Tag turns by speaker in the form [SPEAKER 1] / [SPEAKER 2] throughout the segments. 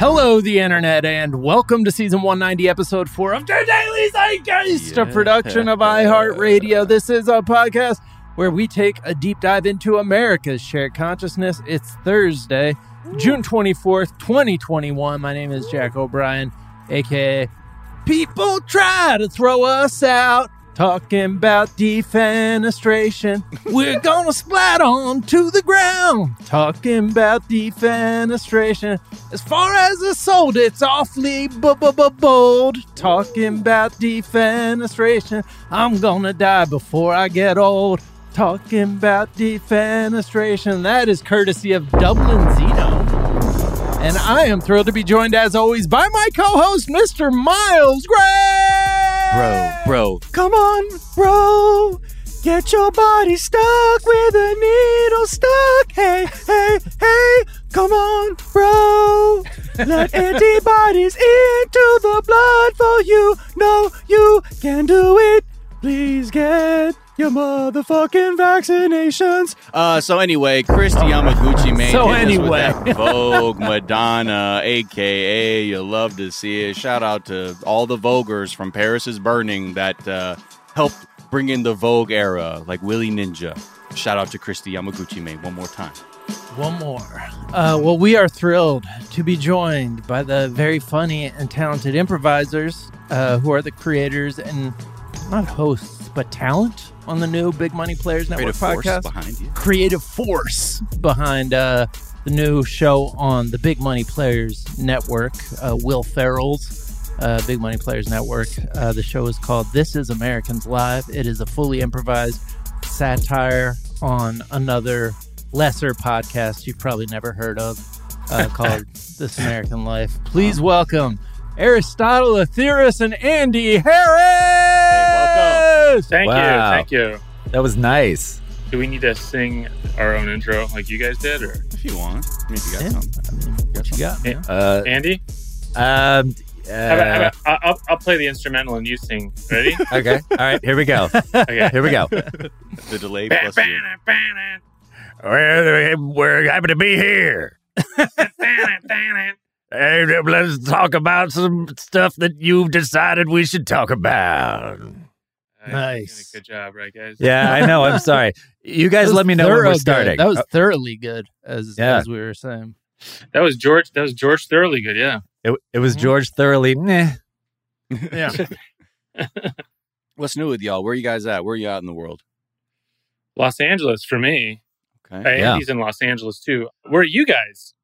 [SPEAKER 1] Hello, the internet, and welcome to season 190, episode four of the Daily Zeitgeist, a production of iHeartRadio. This is a podcast where we take a deep dive into America's shared consciousness. It's Thursday, June 24th, 2021. My name is Jack O'Brien, aka People Try to Throw Us Out. Talking about defenestration. We're gonna splat on to the ground. Talking about defenestration. As far as it's sold, it's awfully bu- bold. Talking about defenestration. I'm gonna die before I get old. Talking about defenestration. That is courtesy of Dublin Zeno. And I am thrilled to be joined, as always, by my co host, Mr. Miles Gray.
[SPEAKER 2] Bro, bro,
[SPEAKER 3] Come on, bro. Get your body stuck with a needle stuck. Hey, hey, hey. Come on, bro. Let antibodies into the blood for you. No, you can do it. Please get your motherfucking vaccinations.
[SPEAKER 2] Uh, so anyway, Kristi Yamaguchi made
[SPEAKER 1] So
[SPEAKER 2] us with
[SPEAKER 1] anyway.
[SPEAKER 2] that Vogue Madonna, aka you love to see it. Shout out to all the Voguers from Paris is Burning that uh, helped bring in the Vogue era, like Willie Ninja. Shout out to Kristi Yamaguchi made one more time.
[SPEAKER 1] One more. Uh, well, we are thrilled to be joined by the very funny and talented improvisers uh, who are the creators and not hosts, but talent on the new Big Money Players Network
[SPEAKER 2] Creative force
[SPEAKER 1] podcast.
[SPEAKER 2] behind you.
[SPEAKER 1] Creative force behind uh, the new show on the Big Money Players Network, uh, Will Ferrell's uh, Big Money Players Network. Uh, the show is called This Is Americans Live. It is a fully improvised satire on another lesser podcast you've probably never heard of uh, called This American Life. Please welcome Aristotle Athiras and Andy Harris.
[SPEAKER 4] Thank
[SPEAKER 5] Wow.
[SPEAKER 4] you, thank you.
[SPEAKER 5] That was nice.
[SPEAKER 4] Do we need to sing our own intro like you guys did, or
[SPEAKER 2] If you want, I mean, if you got
[SPEAKER 1] Yeah.
[SPEAKER 2] some.
[SPEAKER 1] I mean, what you got? man?
[SPEAKER 5] Uh,
[SPEAKER 4] Andy?
[SPEAKER 5] um,
[SPEAKER 4] How about- how
[SPEAKER 5] uh,
[SPEAKER 4] about- I- I'll, I'll play the instrumental and you sing. Ready?
[SPEAKER 5] okay. All right. Here we go.
[SPEAKER 4] Okay.
[SPEAKER 5] Here we go.
[SPEAKER 2] The delay plus you.
[SPEAKER 5] We're, we're happy to be here. Hey, let's talk about some stuff that you've decided we should talk about.
[SPEAKER 1] Nice.
[SPEAKER 4] Good job, right, guys?
[SPEAKER 5] Yeah, I know. I'm sorry. You guys let me know when
[SPEAKER 1] thorough
[SPEAKER 5] we're
[SPEAKER 1] good.
[SPEAKER 5] starting.
[SPEAKER 1] That was
[SPEAKER 5] Uh,
[SPEAKER 1] thoroughly good, as
[SPEAKER 5] Yeah.
[SPEAKER 1] as we were saying.
[SPEAKER 4] That was George. That was George thoroughly good. Yeah.
[SPEAKER 5] it, it was George thoroughly. Meh.
[SPEAKER 1] Yeah.
[SPEAKER 2] What's new with y'all? Where are you guys at? Where are you out in the world?
[SPEAKER 4] Los Angeles for me.
[SPEAKER 2] Okay.
[SPEAKER 4] Hey,
[SPEAKER 5] Yeah.
[SPEAKER 4] Andy's in Los Angeles too. Where are you guys?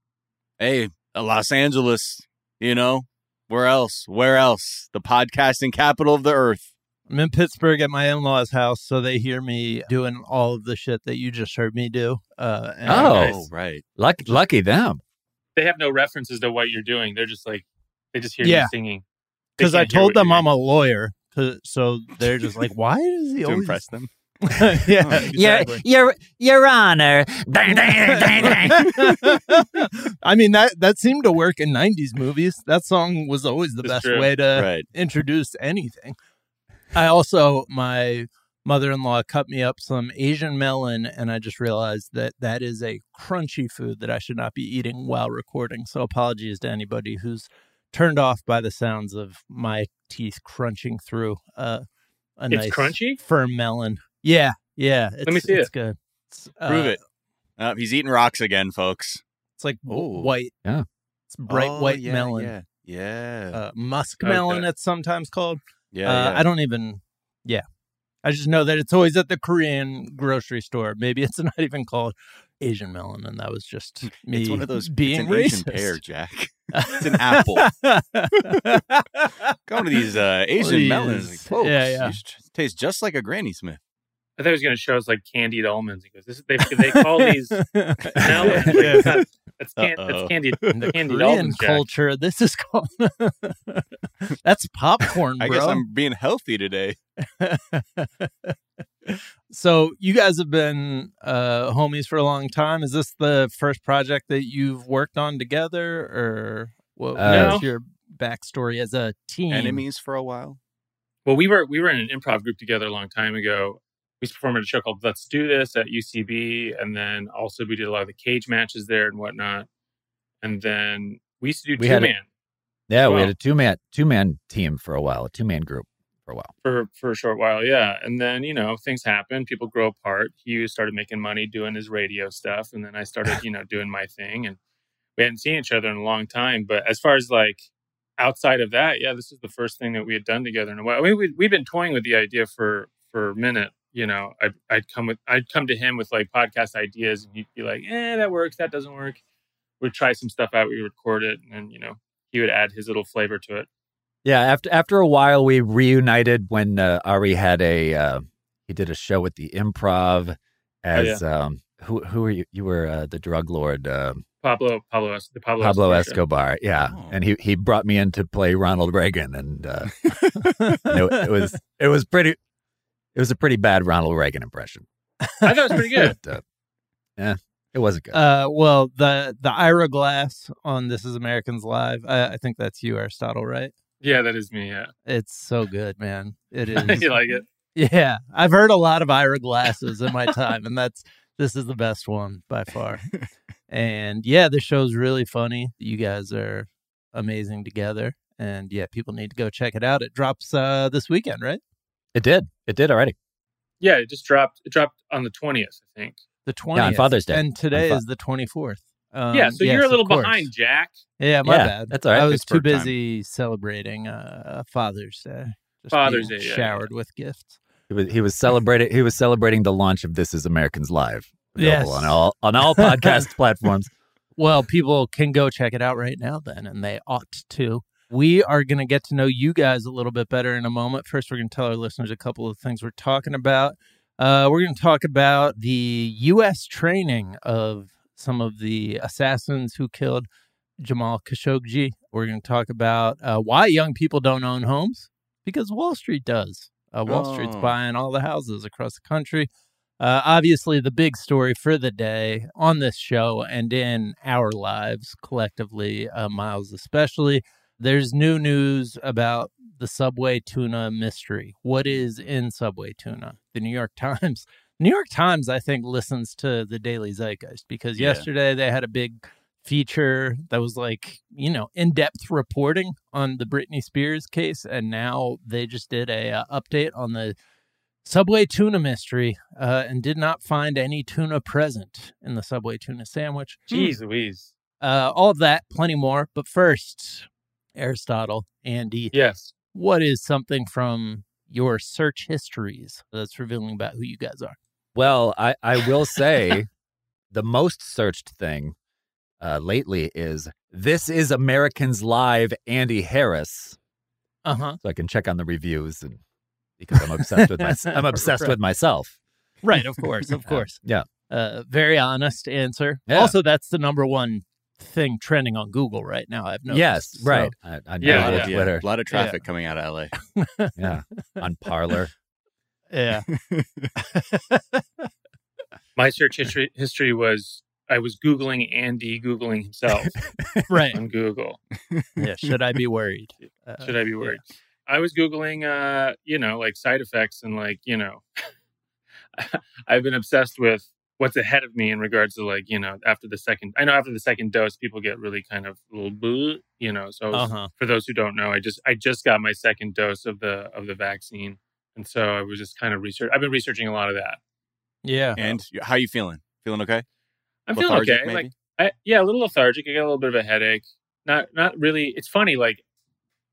[SPEAKER 2] Hey, uh, Los Angeles, you know, where else? Where else? The podcasting capital of the earth.
[SPEAKER 1] I'm in Pittsburgh at my in-laws' house, so they hear me doing all of the shit that you just heard me do. Uh, and
[SPEAKER 5] Oh.
[SPEAKER 4] Nice.
[SPEAKER 2] right.
[SPEAKER 5] Lucky, lucky them.
[SPEAKER 4] They have no references to what you're doing. They're just like they just hear
[SPEAKER 1] Yeah.
[SPEAKER 4] you singing.
[SPEAKER 1] Because I told them I'm a lawyer. so they're just like, "Why does he
[SPEAKER 2] To
[SPEAKER 1] always?"
[SPEAKER 2] impress them.
[SPEAKER 1] yeah, exactly.
[SPEAKER 5] Your, your Honor. Dang, dang, dang, dang.
[SPEAKER 1] I mean that that seemed to work in '90s movies. That song was always the
[SPEAKER 4] That's
[SPEAKER 1] best
[SPEAKER 4] true.
[SPEAKER 1] way to
[SPEAKER 2] Right.
[SPEAKER 1] introduce anything. I also my mother-in-law cut me up some Asian melon, and I just realized that that is a crunchy food that I should not be eating while recording. So apologies to anybody who's turned off by the sounds of my teeth crunching through uh, a
[SPEAKER 4] It's
[SPEAKER 1] nice
[SPEAKER 4] crunchy?
[SPEAKER 1] firm melon. Yeah, yeah. It's,
[SPEAKER 4] me see
[SPEAKER 1] it's
[SPEAKER 4] it.
[SPEAKER 1] good. It's,
[SPEAKER 2] Prove
[SPEAKER 1] uh,
[SPEAKER 2] it. Uh, he's eating rocks again, folks.
[SPEAKER 1] It's like
[SPEAKER 2] Ooh.
[SPEAKER 1] white.
[SPEAKER 5] Yeah.
[SPEAKER 1] It's bright
[SPEAKER 2] Oh,
[SPEAKER 1] white
[SPEAKER 2] yeah,
[SPEAKER 1] melon.
[SPEAKER 2] Yeah. Yeah.
[SPEAKER 1] Uh, musk
[SPEAKER 4] Okay.
[SPEAKER 1] melon, it's sometimes called.
[SPEAKER 2] Yeah,
[SPEAKER 1] uh,
[SPEAKER 2] yeah.
[SPEAKER 1] I don't even. Yeah, I just know that it's always at the Korean grocery store. Maybe it's not even called Asian melon, and that was just me.
[SPEAKER 2] it's one of those
[SPEAKER 1] being
[SPEAKER 2] it's an Asian
[SPEAKER 1] racist.
[SPEAKER 2] pear, Jack. It's an apple. Going to these uh, Asian
[SPEAKER 1] Please.
[SPEAKER 2] melons, folks.
[SPEAKER 1] Yeah, yeah.
[SPEAKER 2] You should taste just like a Granny Smith.
[SPEAKER 4] I thought he was going to show us like candied almonds. He goes, "This is they, they call these melons.
[SPEAKER 1] Yeah.
[SPEAKER 4] It's not- That's, can,
[SPEAKER 2] Uh-oh.
[SPEAKER 4] that's candied.
[SPEAKER 1] In the
[SPEAKER 4] candied
[SPEAKER 1] Korean
[SPEAKER 4] almonds, Jack.
[SPEAKER 1] culture, this is called. That's popcorn, bro.
[SPEAKER 2] I guess I'm being healthy today.
[SPEAKER 1] so you guys have been uh, homies for a long time. Is this the first project that you've worked on together, or what,
[SPEAKER 5] Uh,
[SPEAKER 1] what's your backstory as a team?
[SPEAKER 2] Enemies for a while.
[SPEAKER 4] Well, we were we were in an improv group together a long time ago. We used to perform at a show called Let's Do This at UCB, and then also we did a lot of the cage matches there and whatnot. And then we used to do
[SPEAKER 5] We
[SPEAKER 4] two man
[SPEAKER 5] Yeah, we had a two man two man team for a while, a two man group for a while.
[SPEAKER 4] for for a short while, yeah. And then you know things happen, people grow apart. Hugh started making money doing his radio stuff, and then I started you know doing my thing, and we hadn't seen each other in a long time. But as far as like outside of that, yeah, this is the first thing that we had done together in a while. I mean, we we've been toying with the idea for for a minute. You know, I'd, I'd come with I'd come to him with like podcast ideas, and he'd be like, "Eh, that works. That doesn't work." We'd try some stuff out. We record it, and then you know he would add his little flavor to it.
[SPEAKER 5] Yeah, after after a while, we reunited when uh, Ari had a uh, he did a show at the Improv as um, who who were you? You were uh, the drug lord uh,
[SPEAKER 4] Pablo, Pablo, Es- the Pablo,
[SPEAKER 5] Pablo
[SPEAKER 4] Escobar.
[SPEAKER 5] Escobar. Yeah,
[SPEAKER 2] Oh.
[SPEAKER 5] and he he brought me in to play Ronald Reagan, and uh, it, it was it was pretty. It was a pretty bad Ronald Reagan impression.
[SPEAKER 4] I thought it was pretty good.
[SPEAKER 5] But, uh, yeah, it wasn't good.
[SPEAKER 1] Uh, well, the the Ira Glass on This Is Americans Live. I, I think that's you, Aristotle, right?
[SPEAKER 4] Yeah, that is me. Yeah,
[SPEAKER 1] It's so good, man. It is.
[SPEAKER 4] you like it?
[SPEAKER 1] Yeah, I've heard a lot of Ira glasses in my time, and that's this is the best one by far. and yeah, the show's really funny. You guys are amazing together, and yeah, people need to go check it out. It drops uh this weekend, right?
[SPEAKER 5] It did. It did already.
[SPEAKER 4] Yeah, it just dropped. It dropped on the twentieth, I think.
[SPEAKER 1] The twentieth, yeah,
[SPEAKER 5] Father's Day.
[SPEAKER 1] and today
[SPEAKER 5] Fa-
[SPEAKER 1] is the twenty fourth. Um,
[SPEAKER 4] yeah, so
[SPEAKER 1] yes,
[SPEAKER 4] you're a little behind, Jack.
[SPEAKER 1] Yeah, my
[SPEAKER 5] Yeah,
[SPEAKER 1] bad.
[SPEAKER 5] that's all right.
[SPEAKER 1] I was too
[SPEAKER 2] Pittsburgh time.
[SPEAKER 1] busy celebrating uh Father's Day. Just
[SPEAKER 4] Father's
[SPEAKER 1] being
[SPEAKER 4] Day, yeah,
[SPEAKER 1] showered with gifts.
[SPEAKER 5] He was he was celebrating he was celebrating the launch of This Is Americans Live. Available
[SPEAKER 1] Yes.
[SPEAKER 5] on all on all podcast platforms.
[SPEAKER 1] Well, people can go check it out right now, then, and they ought to. We are going to get to know you guys a little bit better in a moment. First, we're going to tell our listeners a couple of things we're talking about. Uh, we're going to talk about the U.S. training of some of the assassins who killed Jamal Khashoggi. We're going to talk about uh, why young people don't own homes because Wall Street does. Uh, Wall Street's
[SPEAKER 2] Oh.
[SPEAKER 1] buying all the houses across the country. Uh, obviously, the big story for the day on this show and in our lives collectively, uh, Miles especially, there's new news about the Subway tuna mystery. What is in Subway tuna? The New York Times. New York Times, I think, listens to the Daily Zeitgeist because
[SPEAKER 2] Yeah.
[SPEAKER 1] yesterday they had a big feature that was like, you know, in depth reporting on the Britney Spears case. And now they just did a uh, update on the Subway tuna mystery uh, and did not find any tuna present in the Subway tuna sandwich.
[SPEAKER 4] Jeez Louise.
[SPEAKER 1] Uh, all of that, plenty more. But first, Aristotle, Andy,
[SPEAKER 4] Yes.
[SPEAKER 1] what is something from your search histories that's revealing about who you guys are?
[SPEAKER 5] Well, I, I will say the most searched thing uh, lately is This Is Americans Live Andy Harris.
[SPEAKER 1] Uh huh.
[SPEAKER 5] So I can check on the reviews and because I'm obsessed with my, I'm obsessed
[SPEAKER 1] Right.
[SPEAKER 5] with myself.
[SPEAKER 1] Right, of course, of course.
[SPEAKER 5] Yeah.
[SPEAKER 1] Uh, very honest answer.
[SPEAKER 5] Yeah.
[SPEAKER 1] Also, that's the number one thing trending on Google right now. I've noticed.
[SPEAKER 5] yes,
[SPEAKER 1] So,
[SPEAKER 5] right. I, I know
[SPEAKER 4] Yeah,
[SPEAKER 5] on
[SPEAKER 4] yeah.
[SPEAKER 2] Yeah,
[SPEAKER 5] Twitter.
[SPEAKER 2] a lot of traffic coming out of LA.
[SPEAKER 5] Yeah, on Parler.
[SPEAKER 1] yeah.
[SPEAKER 4] My search history history was I was googling Andy googling himself
[SPEAKER 1] right.
[SPEAKER 4] on Google.
[SPEAKER 1] Yeah. Should I be worried? Uh,
[SPEAKER 4] Should I be worried? I was googling, uh, you know, like side effects and like, you know, I've been obsessed with what's ahead of me in regards to like, you know, after the second. I know after the second dose, people get really kind of a little, bleh, you know. So
[SPEAKER 1] Uh huh.
[SPEAKER 4] for those who don't know, I just I just got my second dose of the of the vaccine, and so I was just kind of research. I've been researching a lot of that.
[SPEAKER 1] Yeah.
[SPEAKER 2] And how are you feeling? Feeling okay?
[SPEAKER 4] I'm feeling okay.
[SPEAKER 2] maybe?
[SPEAKER 4] Like I, yeah, a little lethargic. I got a little bit of a headache. Not not really. It's funny. Like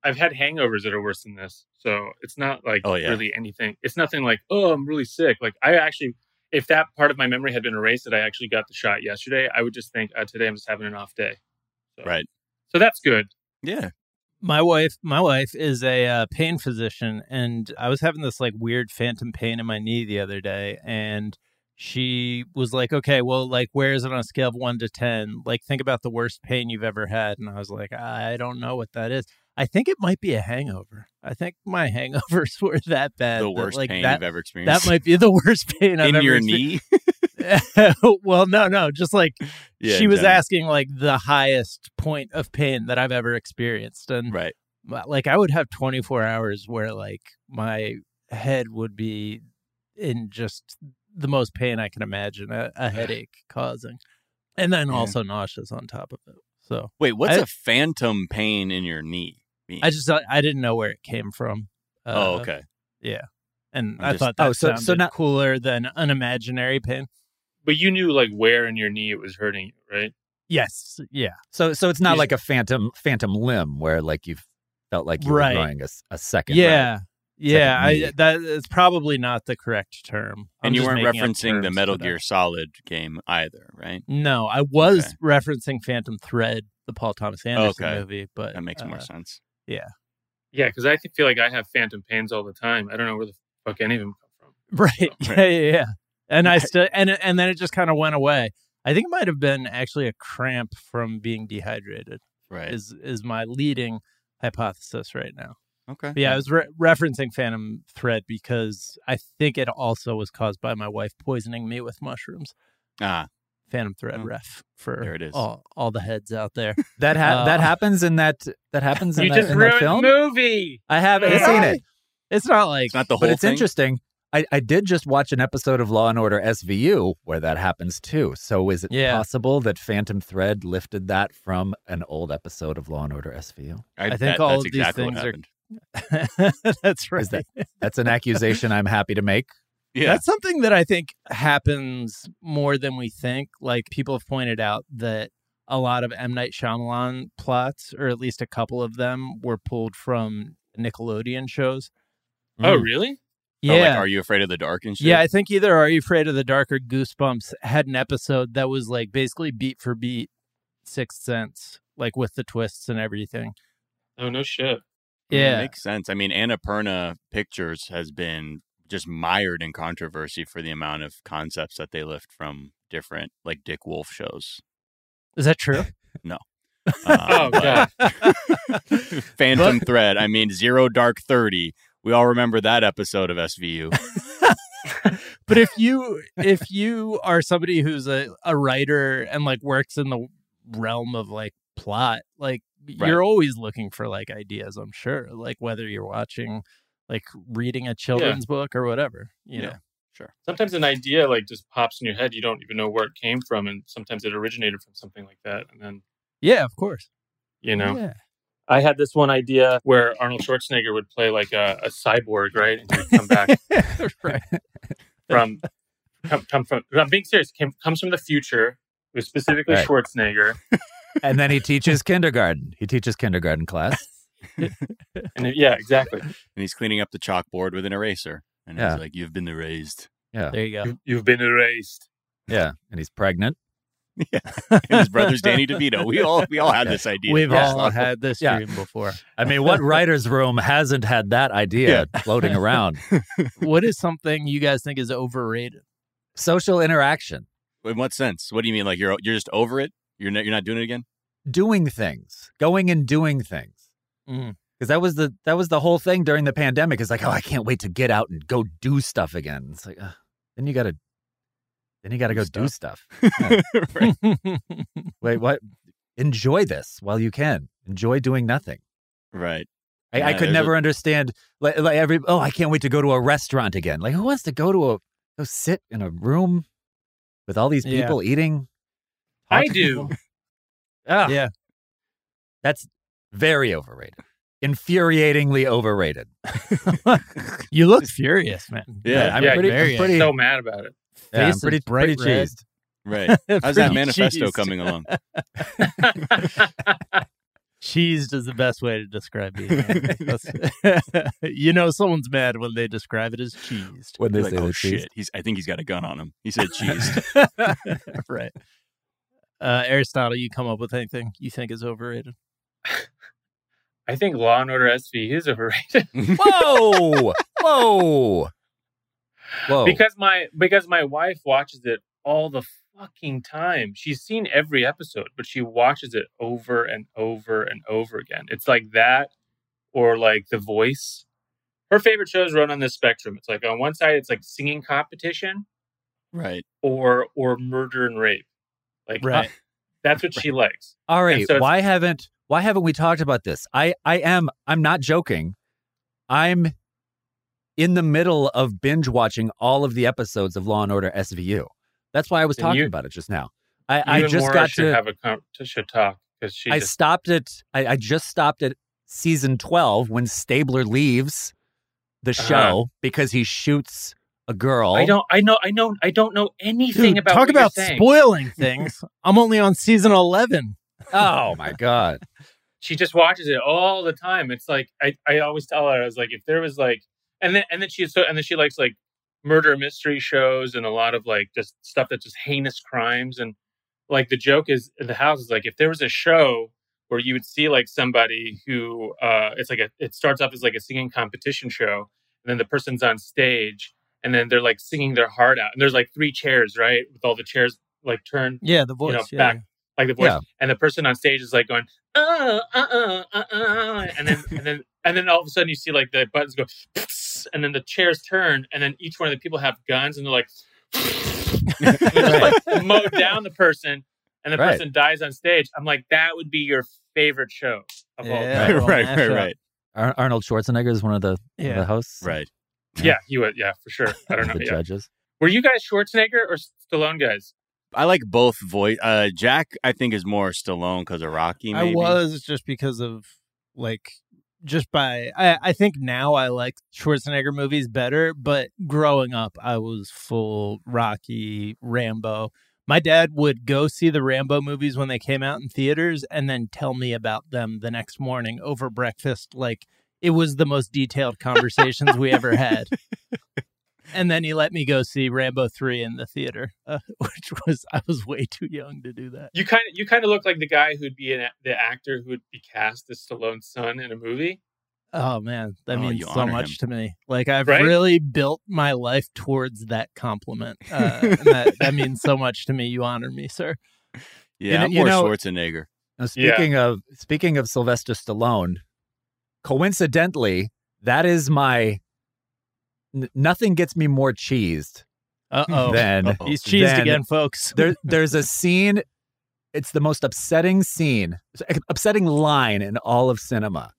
[SPEAKER 4] I've had hangovers that are worse than this. So it's not like
[SPEAKER 2] Oh, yeah.
[SPEAKER 4] really anything. It's nothing like oh I'm really sick. Like I actually, if that part of my memory had been erased that I actually got the shot yesterday, I would just think uh, today I'm just having an off day. So,
[SPEAKER 2] Right.
[SPEAKER 4] So that's good.
[SPEAKER 2] Yeah.
[SPEAKER 1] my wife my wife is a uh, pain physician and i was having this like weird phantom pain in my knee the other day and she was like okay well like where is it on a scale of 1 to 10 like think about the worst pain you've ever had and i was like i don't know what that is i think it might be a hangover i think my hangovers were that bad
[SPEAKER 2] The
[SPEAKER 1] that,
[SPEAKER 2] worst
[SPEAKER 1] like
[SPEAKER 2] pain
[SPEAKER 1] that,
[SPEAKER 2] you've ever experienced.
[SPEAKER 1] that might be the worst pain I've ever experienced.
[SPEAKER 2] in your knee.
[SPEAKER 1] well no no just like
[SPEAKER 2] Yeah,
[SPEAKER 1] she was
[SPEAKER 2] general.
[SPEAKER 1] asking like the highest point of pain that I've ever experienced, and
[SPEAKER 2] Right.
[SPEAKER 1] like I would have 24 hours where like my head would be in just the most pain I can imagine, a, a headache causing, and then
[SPEAKER 2] Yeah.
[SPEAKER 1] also nauseous on top of it. So
[SPEAKER 2] Wait, what's
[SPEAKER 1] I-
[SPEAKER 2] a phantom pain in your knee? Mean?
[SPEAKER 1] I just I didn't know where it came from. Uh,
[SPEAKER 2] oh, okay.
[SPEAKER 1] Yeah, and
[SPEAKER 2] I'm
[SPEAKER 1] I
[SPEAKER 2] just-
[SPEAKER 1] thought that
[SPEAKER 5] Oh, so- so
[SPEAKER 1] sounded
[SPEAKER 5] not-
[SPEAKER 1] cooler than an imaginary pain.
[SPEAKER 4] But you knew like where in your knee it was hurting right?
[SPEAKER 1] Yes, yeah,
[SPEAKER 5] So so it's not
[SPEAKER 4] You-
[SPEAKER 5] like a phantom phantom limb where like you felt like you
[SPEAKER 1] Right.
[SPEAKER 5] were growing a, s- a second.
[SPEAKER 1] yeah, yeah. I that is probably not the correct term. I'm
[SPEAKER 2] and you weren't referencing the Metal. Gear Solid game either, right?
[SPEAKER 1] No, I was
[SPEAKER 2] Okay.
[SPEAKER 1] referencing Phantom Thread, the Paul Thomas Anderson
[SPEAKER 2] Okay.
[SPEAKER 1] movie, but
[SPEAKER 2] That makes more
[SPEAKER 1] uh,
[SPEAKER 2] sense.
[SPEAKER 4] Yeah, Yeah, because I feel like I have phantom pains all the time. I don't know where the fuck any of them come from.
[SPEAKER 1] Right.
[SPEAKER 2] So-
[SPEAKER 1] Yeah, yeah, yeah. And I still and and then it just kind of went away. I think it might have been actually a cramp from being dehydrated.
[SPEAKER 2] Right.
[SPEAKER 1] Is is my leading hypothesis right now.
[SPEAKER 2] okay.
[SPEAKER 1] But yeah, I was re- referencing Phantom Thread because I think it also was caused by my wife poisoning me with mushrooms.
[SPEAKER 2] Ah,
[SPEAKER 1] Phantom Thread
[SPEAKER 2] Oh,
[SPEAKER 1] ref for
[SPEAKER 2] there it is.
[SPEAKER 1] all all the heads out there.
[SPEAKER 5] That ha-
[SPEAKER 1] Uh,
[SPEAKER 5] that happens in that that happens in,
[SPEAKER 4] You
[SPEAKER 5] that,
[SPEAKER 4] just
[SPEAKER 5] in that film.
[SPEAKER 4] movie.
[SPEAKER 5] I haven't
[SPEAKER 1] Yeah.
[SPEAKER 5] seen it,
[SPEAKER 1] It's not like
[SPEAKER 2] it's not the whole
[SPEAKER 5] but it's
[SPEAKER 2] thing.
[SPEAKER 5] interesting. I, I did just watch an episode of Law and Order SVU where that happens too. So is it
[SPEAKER 1] Yeah.
[SPEAKER 5] possible that Phantom Thread lifted that from an old episode of Law and Order SVU?
[SPEAKER 2] I,
[SPEAKER 1] I think
[SPEAKER 2] that-
[SPEAKER 1] all
[SPEAKER 2] that's
[SPEAKER 1] of these things are-
[SPEAKER 2] happened.
[SPEAKER 1] That's right.
[SPEAKER 5] That- That's an accusation I'm happy to make.
[SPEAKER 2] Yeah.
[SPEAKER 1] That's something that I think happens more than we think. Like people have pointed out that a lot of M Night Shyamalan plots, or at least a couple of them, were pulled from Nickelodeon shows.
[SPEAKER 4] Oh,
[SPEAKER 5] Mm.
[SPEAKER 4] really?
[SPEAKER 2] Oh,
[SPEAKER 1] Yeah,
[SPEAKER 2] like, are you afraid of the dark and shit?
[SPEAKER 1] yeah. I think either Are You Afraid of the Dark or Goosebumps had an episode that was like basically beat for beat Sixth Sense, like with the twists and everything.
[SPEAKER 4] Oh no shit.
[SPEAKER 1] Yeah,
[SPEAKER 2] It makes sense. I mean, Annapurna Pictures has been just mired in controversy for the amount of concepts that they lift from different, like Dick Wolf shows.
[SPEAKER 1] is that true?
[SPEAKER 2] Um,
[SPEAKER 4] Oh god.
[SPEAKER 2] Phantom Thread. I mean, Zero Dark Thirty. We all remember that episode of SVU.
[SPEAKER 1] but if you if you are somebody who's a, a writer and like works in the realm of like plot like
[SPEAKER 2] Right.
[SPEAKER 1] you're always looking for like ideas i'm sure like whether you're watching like reading a children's book or whatever you
[SPEAKER 2] Yeah.
[SPEAKER 1] know
[SPEAKER 2] Sure.
[SPEAKER 4] Sometimes an idea like just pops in your head. You don't even know where it came from, and sometimes it originated from something like that. And then
[SPEAKER 1] yeah of course
[SPEAKER 4] you know,
[SPEAKER 1] yeah.
[SPEAKER 4] I had this one idea where Arnold Schwarzenegger would play like a, a cyborg, right? And he'd come back
[SPEAKER 1] right
[SPEAKER 4] from come, come from. I'm being serious. Came, comes from the future. It was specifically
[SPEAKER 5] Right.
[SPEAKER 4] Schwarzenegger,
[SPEAKER 5] And then he teaches kindergarten. He teaches kindergarten class.
[SPEAKER 4] And it- yeah, exactly.
[SPEAKER 2] and he's cleaning up the chalkboard with an eraser. And
[SPEAKER 5] Yeah.
[SPEAKER 2] he's like, "You've been erased." Yeah.
[SPEAKER 1] There you go
[SPEAKER 4] You, you've been erased.
[SPEAKER 5] Yeah, and he's pregnant.
[SPEAKER 2] And his brother's Danny DeVito. We all we all had this idea.
[SPEAKER 1] we've
[SPEAKER 5] Yeah.
[SPEAKER 1] all had this
[SPEAKER 5] Yeah.
[SPEAKER 1] dream before
[SPEAKER 5] I mean, what writer's room hasn't had that idea floating around?
[SPEAKER 1] what is something you guys think is overrated
[SPEAKER 5] Social interaction,
[SPEAKER 2] In what sense? What do you mean? Like you're you're just over it? You're not, you're not doing it again?
[SPEAKER 5] doing things, going and doing things.
[SPEAKER 1] Mhm.
[SPEAKER 5] Because that was the that was the whole thing during the pandemic. It's like, oh, I can't wait to get out and go do stuff again. It's like, uh, then you got to, then you got to
[SPEAKER 2] Do
[SPEAKER 5] go do
[SPEAKER 2] stuff.
[SPEAKER 5] stuff.
[SPEAKER 2] right.
[SPEAKER 5] Wait, what? Enjoy this while you can. Enjoy doing nothing.
[SPEAKER 2] Right.
[SPEAKER 5] I, I could never understand like, like every. Oh, I can't wait to go to a restaurant again. Like, who wants to go to a go sit in a room with all these
[SPEAKER 1] Yeah.
[SPEAKER 5] people eating?
[SPEAKER 4] I do.
[SPEAKER 5] Ah,
[SPEAKER 1] yeah
[SPEAKER 5] that's very overrated. Infuriatingly overrated.
[SPEAKER 1] you look furious man
[SPEAKER 2] Yeah.
[SPEAKER 5] I'm
[SPEAKER 4] Yeah,
[SPEAKER 5] pretty,
[SPEAKER 1] very
[SPEAKER 5] I'm pretty,
[SPEAKER 4] so mad about it.
[SPEAKER 5] yeah, I'm pretty,
[SPEAKER 1] bright
[SPEAKER 5] pretty
[SPEAKER 1] red.
[SPEAKER 5] cheesed.
[SPEAKER 2] Right. How's that manifesto
[SPEAKER 1] cheesed.
[SPEAKER 2] coming along?
[SPEAKER 1] Cheesed is the best way to describe being. angry. That's- you know, someone's mad when they describe it as cheesed.
[SPEAKER 5] When they
[SPEAKER 2] You're like,
[SPEAKER 5] say
[SPEAKER 2] oh
[SPEAKER 5] they're cheesed.
[SPEAKER 2] shit, he's. I think he's got a gun on him. He said cheesed.
[SPEAKER 1] right. Uh, Aristotle, you come up with anything you think is overrated?
[SPEAKER 4] I think Law and Order SV is overrated
[SPEAKER 5] Whoa! Whoa! Whoa!
[SPEAKER 4] because my because my wife watches it all the fucking time. She's seen every episode, but she watches it over and over and over again. It's like that or like The Voice. Her favorite shows run on this spectrum. It's like on one side it's like singing competition
[SPEAKER 2] right.
[SPEAKER 4] or or murder and rape. Like
[SPEAKER 1] Right.
[SPEAKER 4] that's what she likes.
[SPEAKER 5] All right.
[SPEAKER 4] So
[SPEAKER 5] why haven't why haven't we talked about this? I I am I'm not joking. I'm in the middle of binge watching all of the episodes of Law and Order SVU. That's why I was
[SPEAKER 4] Then
[SPEAKER 5] talking
[SPEAKER 4] you-
[SPEAKER 5] about it just now. I,
[SPEAKER 4] You
[SPEAKER 5] I
[SPEAKER 4] and
[SPEAKER 5] just
[SPEAKER 4] Maura
[SPEAKER 5] got
[SPEAKER 4] should
[SPEAKER 5] to
[SPEAKER 4] have a con- to should talk because she
[SPEAKER 5] I
[SPEAKER 4] just,
[SPEAKER 5] stopped at I, I just stopped at season twelve when Stabler leaves the
[SPEAKER 4] Uh-huh.
[SPEAKER 5] show because he shoots a girl.
[SPEAKER 4] I don't I know I know I don't know anything
[SPEAKER 1] Dude,
[SPEAKER 4] about
[SPEAKER 1] talk
[SPEAKER 4] what you're
[SPEAKER 1] about spoiling things. I'm only on season 11.
[SPEAKER 5] Oh my god!
[SPEAKER 4] She just watches it all the time. It's like I, I always tell her I was like if there was like and then and then she's so and then she likes like murder mystery shows and a lot of like just stuff that's just heinous crimes and like the joke is in the house is like if there was a show where you would see like somebody who uh it's like a it starts off as like a singing competition show and then the person's on stage and then they're like singing their heart out and there's like three chairs right with all the chairs like turned
[SPEAKER 1] Yeah, the voice.
[SPEAKER 4] you know,
[SPEAKER 1] yeah.
[SPEAKER 4] back like the voice,
[SPEAKER 5] Yeah.
[SPEAKER 4] and the person on stage is like going, uh, uh, uh, uh, uh, and then and then and then all of a sudden you see like the buttons go, and then the chairs turn, and then each one of the people have guns, and they're like, and they just like mow down the person, and the
[SPEAKER 5] Right.
[SPEAKER 4] person dies on stage. I'm like, that would be your favorite show of all
[SPEAKER 1] Yeah.
[SPEAKER 4] time.
[SPEAKER 1] well,
[SPEAKER 2] right, right, right,
[SPEAKER 5] Ar- Arnold Schwarzenegger is one of the, one of
[SPEAKER 1] Yeah.
[SPEAKER 5] the hosts,
[SPEAKER 2] right.
[SPEAKER 4] Yeah, he would. Yeah, for sure. I don't know.
[SPEAKER 5] the
[SPEAKER 4] Yeah.
[SPEAKER 5] judges.
[SPEAKER 4] Were you guys Schwarzenegger or Stallone guys?
[SPEAKER 2] I like both voice. Uh, Jack, I think, is more Stallone because of Rocky. Maybe.
[SPEAKER 1] I was just because of like just by I, I think now I like Schwarzenegger movies better, but growing up I was full Rocky, Rambo. My dad would go see the Rambo movies when they came out in theaters and then tell me about them the next morning over breakfast like it was the most detailed conversations we ever had. And then he let me go see Rambo 3 in the theater, uh, which was I was way too young to do that.
[SPEAKER 4] You kind of you kind of look like the guy who'd be an, the actor who would be cast as Stallone's son in a movie.
[SPEAKER 1] Oh man, that
[SPEAKER 2] Oh,
[SPEAKER 1] means so much
[SPEAKER 2] him.
[SPEAKER 1] to me. Like I've
[SPEAKER 4] Right?
[SPEAKER 1] really built my life towards that compliment. Uh, that that means so much to me. You honor me, sir.
[SPEAKER 2] Yeah,
[SPEAKER 5] You
[SPEAKER 2] I'm
[SPEAKER 5] you
[SPEAKER 2] more
[SPEAKER 5] know-
[SPEAKER 2] Schwarzenegger.
[SPEAKER 5] Now, speaking of speaking of Sylvester Stallone, coincidentally, that is my. N- nothing gets me more cheesed
[SPEAKER 1] Uh oh,
[SPEAKER 5] than
[SPEAKER 1] he's cheesed
[SPEAKER 5] then-
[SPEAKER 1] again, folks.
[SPEAKER 5] there. There's a scene. It's the most upsetting scene, upsetting line in all of cinema.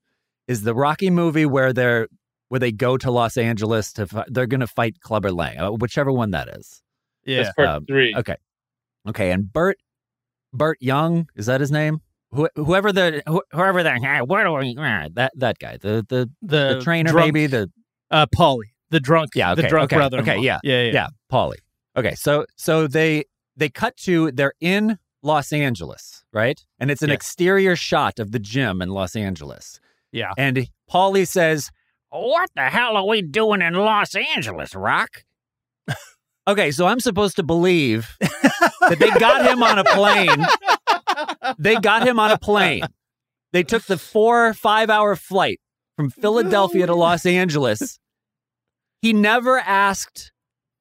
[SPEAKER 5] Is the Rocky movie where they're where they go to Los Angeles to fi- they're going to fight Clubber Lang, uh, whichever one that is.
[SPEAKER 1] yeah,
[SPEAKER 4] That's part
[SPEAKER 5] um,
[SPEAKER 4] three.
[SPEAKER 5] Okay. Okay, and Burt Burt Young, is that his name? Who, whoever the who, whoever the do we- that that guy, the the
[SPEAKER 1] the,
[SPEAKER 5] the trainer
[SPEAKER 1] drunk,
[SPEAKER 5] maybe the
[SPEAKER 1] uh, Paulie, the drunk,
[SPEAKER 5] Yeah,
[SPEAKER 1] the drunk
[SPEAKER 5] okay,
[SPEAKER 1] brother.
[SPEAKER 5] okay, yeah,
[SPEAKER 1] yeah, yeah,
[SPEAKER 5] yeah, Paulie. Okay, so so they they cut to they're in Los Angeles, right? And it's an
[SPEAKER 1] Yeah.
[SPEAKER 5] exterior shot of the gym in Los Angeles.
[SPEAKER 1] yeah.
[SPEAKER 5] And Paulie says, "What the hell are we doing in Los Angeles, Rock?" okay, so I'm supposed to believe that they got him on a plane. They got him on a plane. They took the four, five hour flight from Philadelphia to Los Angeles. He never asked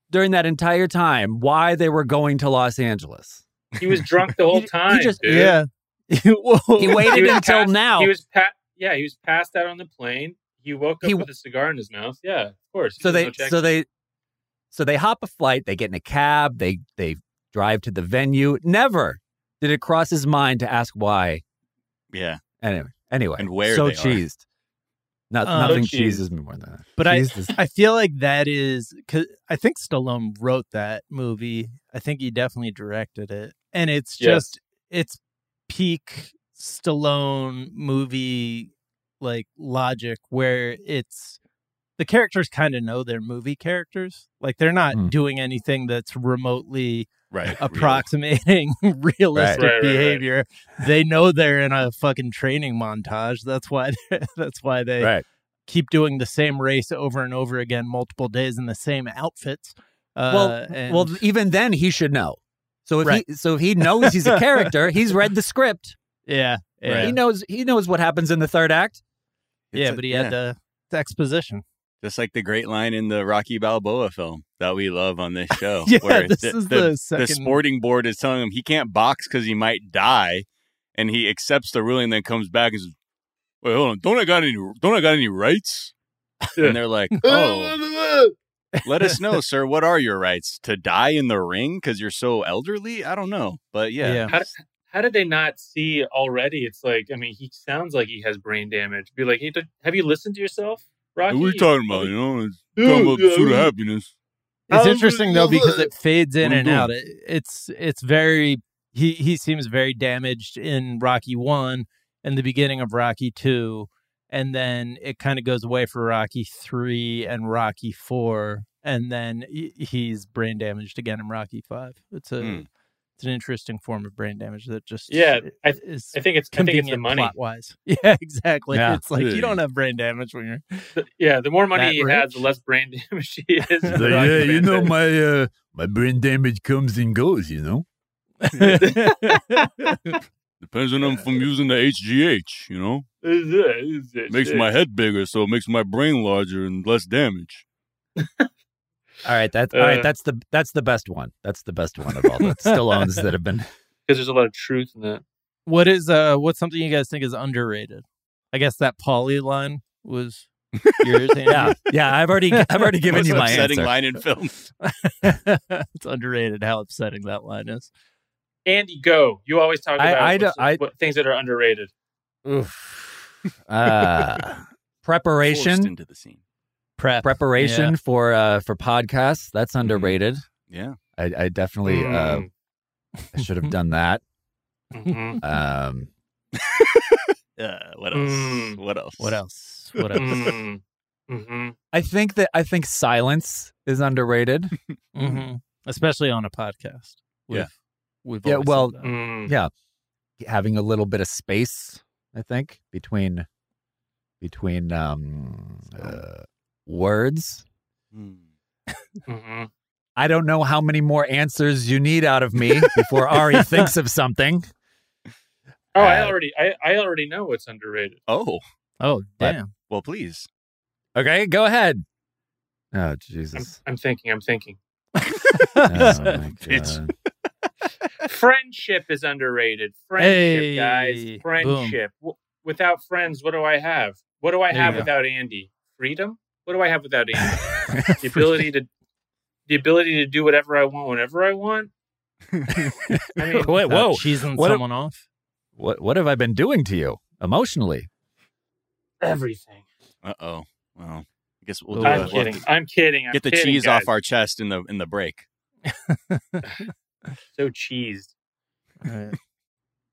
[SPEAKER 5] during that entire time why they were going to Los Angeles.
[SPEAKER 4] He was drunk the whole
[SPEAKER 5] He- he
[SPEAKER 4] time.
[SPEAKER 5] just-
[SPEAKER 4] dude.
[SPEAKER 1] Yeah.
[SPEAKER 5] He waited
[SPEAKER 4] He
[SPEAKER 5] until
[SPEAKER 4] passed-
[SPEAKER 5] now.
[SPEAKER 4] He was pat. Yeah, he was passed out on the plane. He woke up
[SPEAKER 5] He-
[SPEAKER 4] with a cigar in his mouth. Yeah, of course.
[SPEAKER 5] so they
[SPEAKER 4] no
[SPEAKER 5] so they so they hop a flight they get in a cab they they drive to the venue never did it cross his mind to ask why
[SPEAKER 2] Yeah,
[SPEAKER 5] anyway anyway
[SPEAKER 2] And where
[SPEAKER 5] so
[SPEAKER 2] they are.
[SPEAKER 5] Cheesed Not,
[SPEAKER 1] Uh,
[SPEAKER 5] nothing
[SPEAKER 4] So cheesed.
[SPEAKER 5] cheeses me more than that
[SPEAKER 1] But I-
[SPEAKER 5] is-
[SPEAKER 1] I feel like that is because I think Stallone wrote that movie. I think he definitely directed it, and it's
[SPEAKER 4] Yes.
[SPEAKER 1] just it's peak Stallone movie like logic where it's the characters kind of know they're movie characters. Like they're not
[SPEAKER 5] Mm.
[SPEAKER 1] doing anything that's remotely
[SPEAKER 2] right.
[SPEAKER 1] approximating realistic
[SPEAKER 4] Right, right, right.
[SPEAKER 1] behavior. They know they're in a fucking training montage. That's why that's why they
[SPEAKER 5] right
[SPEAKER 1] keep doing the same race over and over again multiple days in the same outfits. Uh,
[SPEAKER 5] well
[SPEAKER 1] and-
[SPEAKER 5] well even then he should know so if
[SPEAKER 1] Right.
[SPEAKER 5] he so if he knows he's a character he's read the script
[SPEAKER 1] yeah, yeah,
[SPEAKER 5] he knows he knows what happens in the third act
[SPEAKER 2] It's
[SPEAKER 1] yeah.
[SPEAKER 2] a-
[SPEAKER 1] but he had the, the exposition.
[SPEAKER 2] Just like the great line in the Rocky Balboa film that we love on this show.
[SPEAKER 1] Yeah,
[SPEAKER 2] where
[SPEAKER 1] this is the second-
[SPEAKER 2] sporting board is telling him he can't box because he might die, and he accepts the ruling, then comes back and says, "Wait, hold on, don't I got any? Don't I got any rights?" And they're like, "Oh, let us know, sir. What are your rights? To die in the ring because you're so elderly? I don't know, but yeah,
[SPEAKER 1] Yeah.
[SPEAKER 4] how, how did they not see already? It's like, I mean, he sounds like he has brain damage. Be like, hey, did- have you listened to yourself, Rocky?
[SPEAKER 2] What are we talking about? You know, it's
[SPEAKER 4] Yeah,
[SPEAKER 2] talking about the pursuit of happiness.
[SPEAKER 1] It's interesting though because it fades in and out. It, it's it's very he he seems very damaged in Rocky One and the beginning of Rocky Two, and then it kind of goes away for Rocky Three and Rocky Four, and then he- he's brain damaged again in Rocky Five. It's a
[SPEAKER 2] Hmm.
[SPEAKER 1] It's an interesting form of brain damage that just
[SPEAKER 4] Yeah, I-
[SPEAKER 1] is
[SPEAKER 4] I think it's I think it's the money.
[SPEAKER 1] plot wise. Yeah, exactly.
[SPEAKER 5] Yeah.
[SPEAKER 1] It's like you don't have brain damage when you're
[SPEAKER 4] The- yeah, the more money
[SPEAKER 1] That
[SPEAKER 4] he has, the less brain damage he is.
[SPEAKER 3] He's like, yeah, you know
[SPEAKER 4] said.
[SPEAKER 3] my uh, my brain damage comes and goes. You know.
[SPEAKER 2] Depends on if I'm using the HGH, you know?
[SPEAKER 4] Is it- is it-
[SPEAKER 2] Makes
[SPEAKER 4] shit.
[SPEAKER 2] my head bigger, so it makes my brain larger and less damage.
[SPEAKER 5] All right, that's all right.
[SPEAKER 4] Uh,
[SPEAKER 5] That's the that's the best one. That's the best one of all the Stallones that have been.
[SPEAKER 4] because there's a lot of truth in that.
[SPEAKER 1] What is uh what's something you guys think is underrated? I guess that Paulie line was yours.
[SPEAKER 5] Yeah, yeah. I've already I've already given
[SPEAKER 2] Most
[SPEAKER 5] you my
[SPEAKER 2] upsetting
[SPEAKER 5] answer.
[SPEAKER 2] line in film.
[SPEAKER 1] it's underrated how upsetting that line is.
[SPEAKER 4] Andy, go. You always talk about
[SPEAKER 5] I don't-
[SPEAKER 4] what's-
[SPEAKER 5] I-
[SPEAKER 4] what, things that are underrated.
[SPEAKER 5] Uh,
[SPEAKER 2] Forced
[SPEAKER 5] preparation
[SPEAKER 2] into the scene.
[SPEAKER 1] Prep.
[SPEAKER 5] preparation
[SPEAKER 1] Yeah.
[SPEAKER 5] for uh for podcasts. That's
[SPEAKER 2] Mm-hmm.
[SPEAKER 5] underrated.
[SPEAKER 2] Yeah.
[SPEAKER 5] I, I definitely uh,
[SPEAKER 4] Mm.
[SPEAKER 5] I should have done that.
[SPEAKER 4] Mhm.
[SPEAKER 5] Um,
[SPEAKER 2] Uh, what else?
[SPEAKER 4] Mm.
[SPEAKER 2] What else?
[SPEAKER 1] What else? What else?
[SPEAKER 4] Mm. Mhm.
[SPEAKER 5] I think that I think silence is underrated.
[SPEAKER 1] hmm Especially on a podcast. We've,
[SPEAKER 2] Yeah.
[SPEAKER 1] We've
[SPEAKER 5] Yeah, well,
[SPEAKER 1] said that.
[SPEAKER 4] Mm.
[SPEAKER 5] Yeah, having a little bit of space. I think between between um uh, words.
[SPEAKER 4] Mhm.
[SPEAKER 5] I don't know how many more answers you need out of me before Ari thinks of something.
[SPEAKER 4] Oh, I
[SPEAKER 5] Uh,
[SPEAKER 4] already, I, I already know what's underrated.
[SPEAKER 2] Oh,
[SPEAKER 1] oh
[SPEAKER 5] What?
[SPEAKER 1] damn.
[SPEAKER 2] well, please.
[SPEAKER 5] Okay, go ahead. Oh
[SPEAKER 4] I'm,
[SPEAKER 5] Jesus!
[SPEAKER 4] I'm thinking, I'm thinking.
[SPEAKER 5] Oh my God.
[SPEAKER 4] Friendship is underrated. Friendship,
[SPEAKER 1] Hey,
[SPEAKER 4] guys. Friendship. W- without friends, what do I have? What do I
[SPEAKER 1] There
[SPEAKER 4] have without Andy? Freedom. What do I have without Andy? the ability to, the ability to do whatever I want whenever I want. I mean,
[SPEAKER 5] Wait,
[SPEAKER 1] Without
[SPEAKER 5] whoa!
[SPEAKER 1] cheesing
[SPEAKER 5] What a-
[SPEAKER 1] someone off.
[SPEAKER 5] What what have I been doing to you emotionally?
[SPEAKER 4] everything.
[SPEAKER 2] Uh oh. Well, I guess we'll, do
[SPEAKER 4] I'm
[SPEAKER 2] a- we'll
[SPEAKER 4] kidding. I'm kidding. I'm
[SPEAKER 2] Get the
[SPEAKER 4] kidding,
[SPEAKER 2] cheese
[SPEAKER 4] guys.
[SPEAKER 2] off our chest in the in the break.
[SPEAKER 4] So cheesed.
[SPEAKER 1] Right.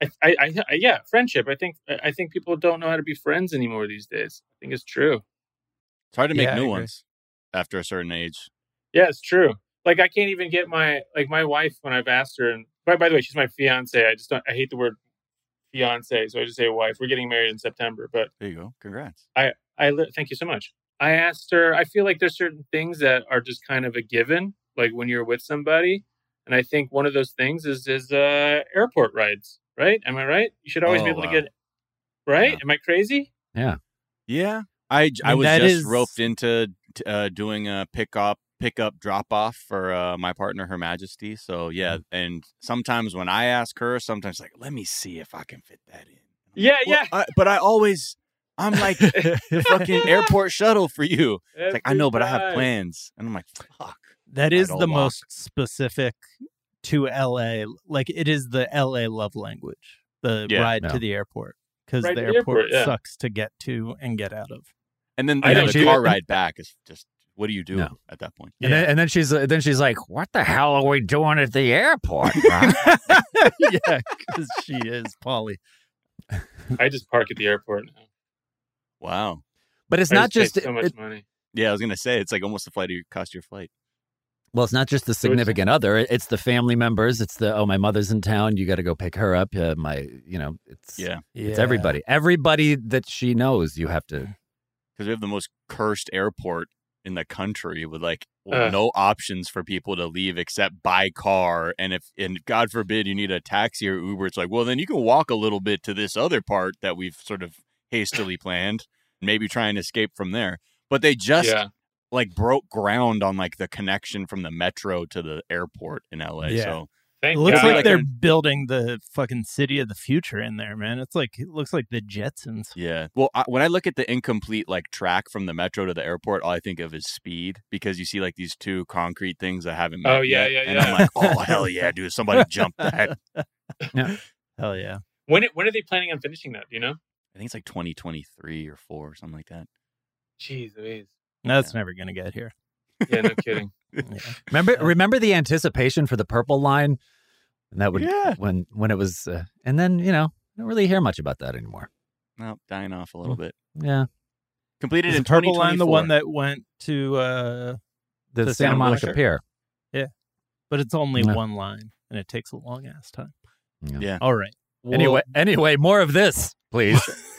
[SPEAKER 4] I, I, I, yeah, friendship. I think, I think people don't know how to be friends anymore these days. I think it's true.
[SPEAKER 2] It's hard to make
[SPEAKER 1] Yeah,
[SPEAKER 2] new ones after a certain age.
[SPEAKER 4] Yeah, it's true. Like I can't even get my like my wife when I've asked her. And by, by the way, she's my fiance. I just don't. I hate the word fiance, so I just say wife. We're getting married in September, but
[SPEAKER 2] There you go. Congrats.
[SPEAKER 4] I I thank you so much. I asked her. I feel like there's certain things that are just kind of a given, like when you're with somebody. And I think one of those things is is uh, airport rides. Right? Am I right? You should always be
[SPEAKER 2] Oh,
[SPEAKER 4] able
[SPEAKER 2] wow.
[SPEAKER 4] to get. Right?
[SPEAKER 2] Yeah.
[SPEAKER 4] Am I crazy?
[SPEAKER 2] Yeah. Yeah, I, I
[SPEAKER 1] mean,
[SPEAKER 2] was just
[SPEAKER 1] is-
[SPEAKER 2] roped into uh, doing a pick up pick up drop off for uh, my partner, Her Majesty. So yeah,
[SPEAKER 1] Mm.
[SPEAKER 2] and sometimes when I ask her, sometimes like, let me see if I can fit that in.
[SPEAKER 4] Yeah,
[SPEAKER 2] Well,
[SPEAKER 4] yeah.
[SPEAKER 2] I, but I always, I'm like the fucking airport shuttle for you. It's like I know, but I have plans, and I'm like, fuck.
[SPEAKER 1] That is the
[SPEAKER 2] walk.
[SPEAKER 1] most specific to LA. Like it is the LA love language. The
[SPEAKER 2] Yeah,
[SPEAKER 1] ride
[SPEAKER 5] no.
[SPEAKER 1] to the airport because the
[SPEAKER 4] the
[SPEAKER 1] airport,
[SPEAKER 4] airport, yeah.
[SPEAKER 1] sucks to get to and get out of.
[SPEAKER 2] And then
[SPEAKER 4] I
[SPEAKER 2] know,
[SPEAKER 4] know,
[SPEAKER 2] the
[SPEAKER 4] she-
[SPEAKER 2] car ride back is just what do you do
[SPEAKER 5] No.
[SPEAKER 2] at that point?
[SPEAKER 5] And, then, and then she's then she's like, "What the hell are we doing at the airport?"
[SPEAKER 1] Yeah, because she is Paulie.
[SPEAKER 4] I just park at the airport now.
[SPEAKER 2] Wow.
[SPEAKER 5] but it's
[SPEAKER 4] I
[SPEAKER 5] not
[SPEAKER 4] pay
[SPEAKER 5] just
[SPEAKER 4] so much
[SPEAKER 5] it-
[SPEAKER 4] money.
[SPEAKER 2] Yeah, I was gonna say it's like almost the flight of your cost your flight.
[SPEAKER 5] well, it's not just the significant other. It's the family members. It's the oh, my mother's in town. You got to go pick her up. Uh, my, you know, it's
[SPEAKER 2] Yeah,
[SPEAKER 5] it's everybody. Everybody that she knows, you have to.
[SPEAKER 2] Because we have the most cursed airport in the country with like
[SPEAKER 4] Uh.
[SPEAKER 2] no options for people to leave except by car. And if and God forbid you need a taxi or Uber, it's like well then you can walk a little bit to this other part that we've sort of hastily planned. Maybe try and escape from there. But they just
[SPEAKER 4] yeah.
[SPEAKER 2] like broke ground on like the connection from the metro to the airport in LA.
[SPEAKER 1] Yeah.
[SPEAKER 2] So
[SPEAKER 4] Thank
[SPEAKER 1] It looks
[SPEAKER 4] God.
[SPEAKER 1] like,
[SPEAKER 2] like
[SPEAKER 1] they're
[SPEAKER 2] a-
[SPEAKER 1] building the fucking city of the future in there, man. It's like it looks like the Jetsons.
[SPEAKER 2] Yeah. Well, I, when I look at the incomplete like track from the metro to the airport, all I think of is speed because you see like these two concrete things that haven't met
[SPEAKER 4] Oh, yeah,
[SPEAKER 2] yet,
[SPEAKER 4] yeah,
[SPEAKER 2] and
[SPEAKER 4] yeah.
[SPEAKER 2] I'm like, oh hell yeah, dude! Somebody jump that. Yeah.
[SPEAKER 1] Hell yeah.
[SPEAKER 4] when it, when are they planning on finishing that? Do you know?
[SPEAKER 2] I think it's like 2023 or four or something like that.
[SPEAKER 4] Jeez Louise.
[SPEAKER 1] That's never gonna get here.
[SPEAKER 4] Yeah, no kidding.
[SPEAKER 1] Yeah.
[SPEAKER 5] Remember, remember the anticipation for the purple line And that would
[SPEAKER 1] Yeah.
[SPEAKER 5] when when it was, uh, and then you know, I don't really hear much about that anymore.
[SPEAKER 2] No, dying off a little bit.
[SPEAKER 5] Yeah,
[SPEAKER 2] Completed
[SPEAKER 1] Is
[SPEAKER 2] in
[SPEAKER 1] the purple line the one that went to? uh
[SPEAKER 5] the
[SPEAKER 1] The
[SPEAKER 5] Santa
[SPEAKER 1] Santa
[SPEAKER 5] Monica
[SPEAKER 1] Monica.
[SPEAKER 5] Pier.
[SPEAKER 1] Yeah, but it's only
[SPEAKER 5] Yeah.
[SPEAKER 1] one line, and it takes a long ass time.
[SPEAKER 2] Yeah.
[SPEAKER 1] All right.
[SPEAKER 5] Anyway, anyway, more of this, please.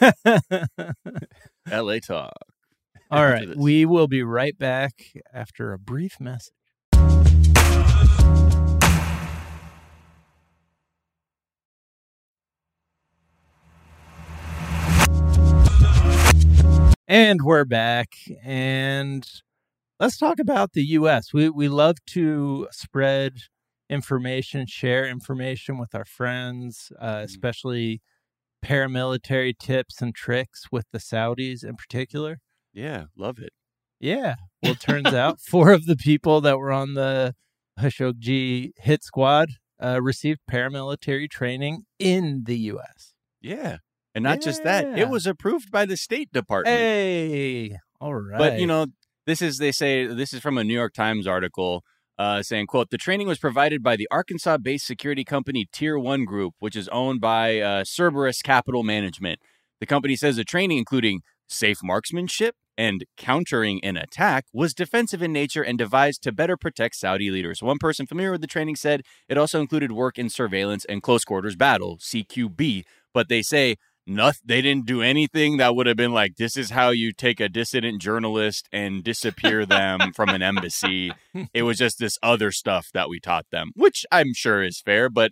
[SPEAKER 2] LA talk.
[SPEAKER 1] All right. We will be right back after a brief message. And we're back. And let's talk about the US. We we love to spread information, share information with our friends, uh, especially paramilitary tips and tricks with the Saudis in particular.
[SPEAKER 2] Yeah, love it.
[SPEAKER 1] Yeah. Well, it turns out four of the people that were on the Khashoggi hit squad uh, received paramilitary training in the U.S.
[SPEAKER 2] Yeah. And not just that, it was approved by the State Department.
[SPEAKER 1] Hey, all right.
[SPEAKER 2] But you know, this is they say this is from a New York Times article uh, saying, "quote The training was provided by the Arkansas-based security company Tier One Group, which is owned by uh, Cerberus Capital Management. The company says the training, including safe marksmanship and countering an attack, was defensive in nature and devised to better protect Saudi leaders. One person familiar with the training said it also included work in surveillance and close quarters battle (CQB). But they say." Nothing. They didn't do anything that would have been like, "This is how you take a dissident journalist and disappear them from an embassy." It was just this other stuff that we taught them, which I'm sure is fair. But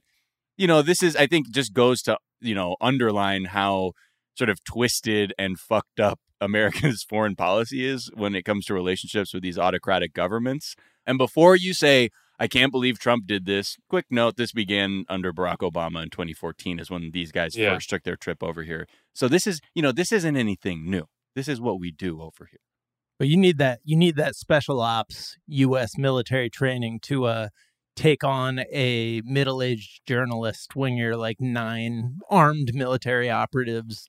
[SPEAKER 2] you know, this is I think just goes to you know underline how sort of twisted and fucked up America's foreign policy is when it comes to relationships with these autocratic governments. And before you say, I can't believe Trump did this, quick note this began under Barack Obama in 2014, is when these guys
[SPEAKER 4] Yeah.
[SPEAKER 2] first took their trip over here. So this is, you know, this isn't anything new. This is what we do over here.
[SPEAKER 1] but you need that. You need that special ops U.S. military training to uh take on a middle-aged journalist when you're like nine armed military operatives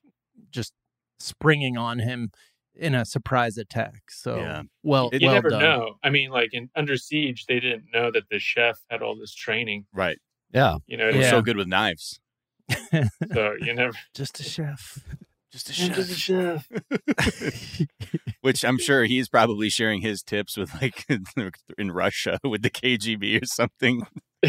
[SPEAKER 1] just springing on him in a surprise attack. So
[SPEAKER 2] Yeah.
[SPEAKER 1] well,
[SPEAKER 4] you
[SPEAKER 1] well
[SPEAKER 4] never
[SPEAKER 1] done.
[SPEAKER 4] know. I mean, like in Under Siege, they didn't know that the chef had all this training.
[SPEAKER 2] Right.
[SPEAKER 5] Yeah,
[SPEAKER 4] You know,
[SPEAKER 2] It was
[SPEAKER 1] Yeah.
[SPEAKER 2] so good with knives.
[SPEAKER 4] so you never.
[SPEAKER 1] Just a chef.
[SPEAKER 2] Just a chef. Which I'm sure he's probably sharing his tips with like in Russia with the KGB or something.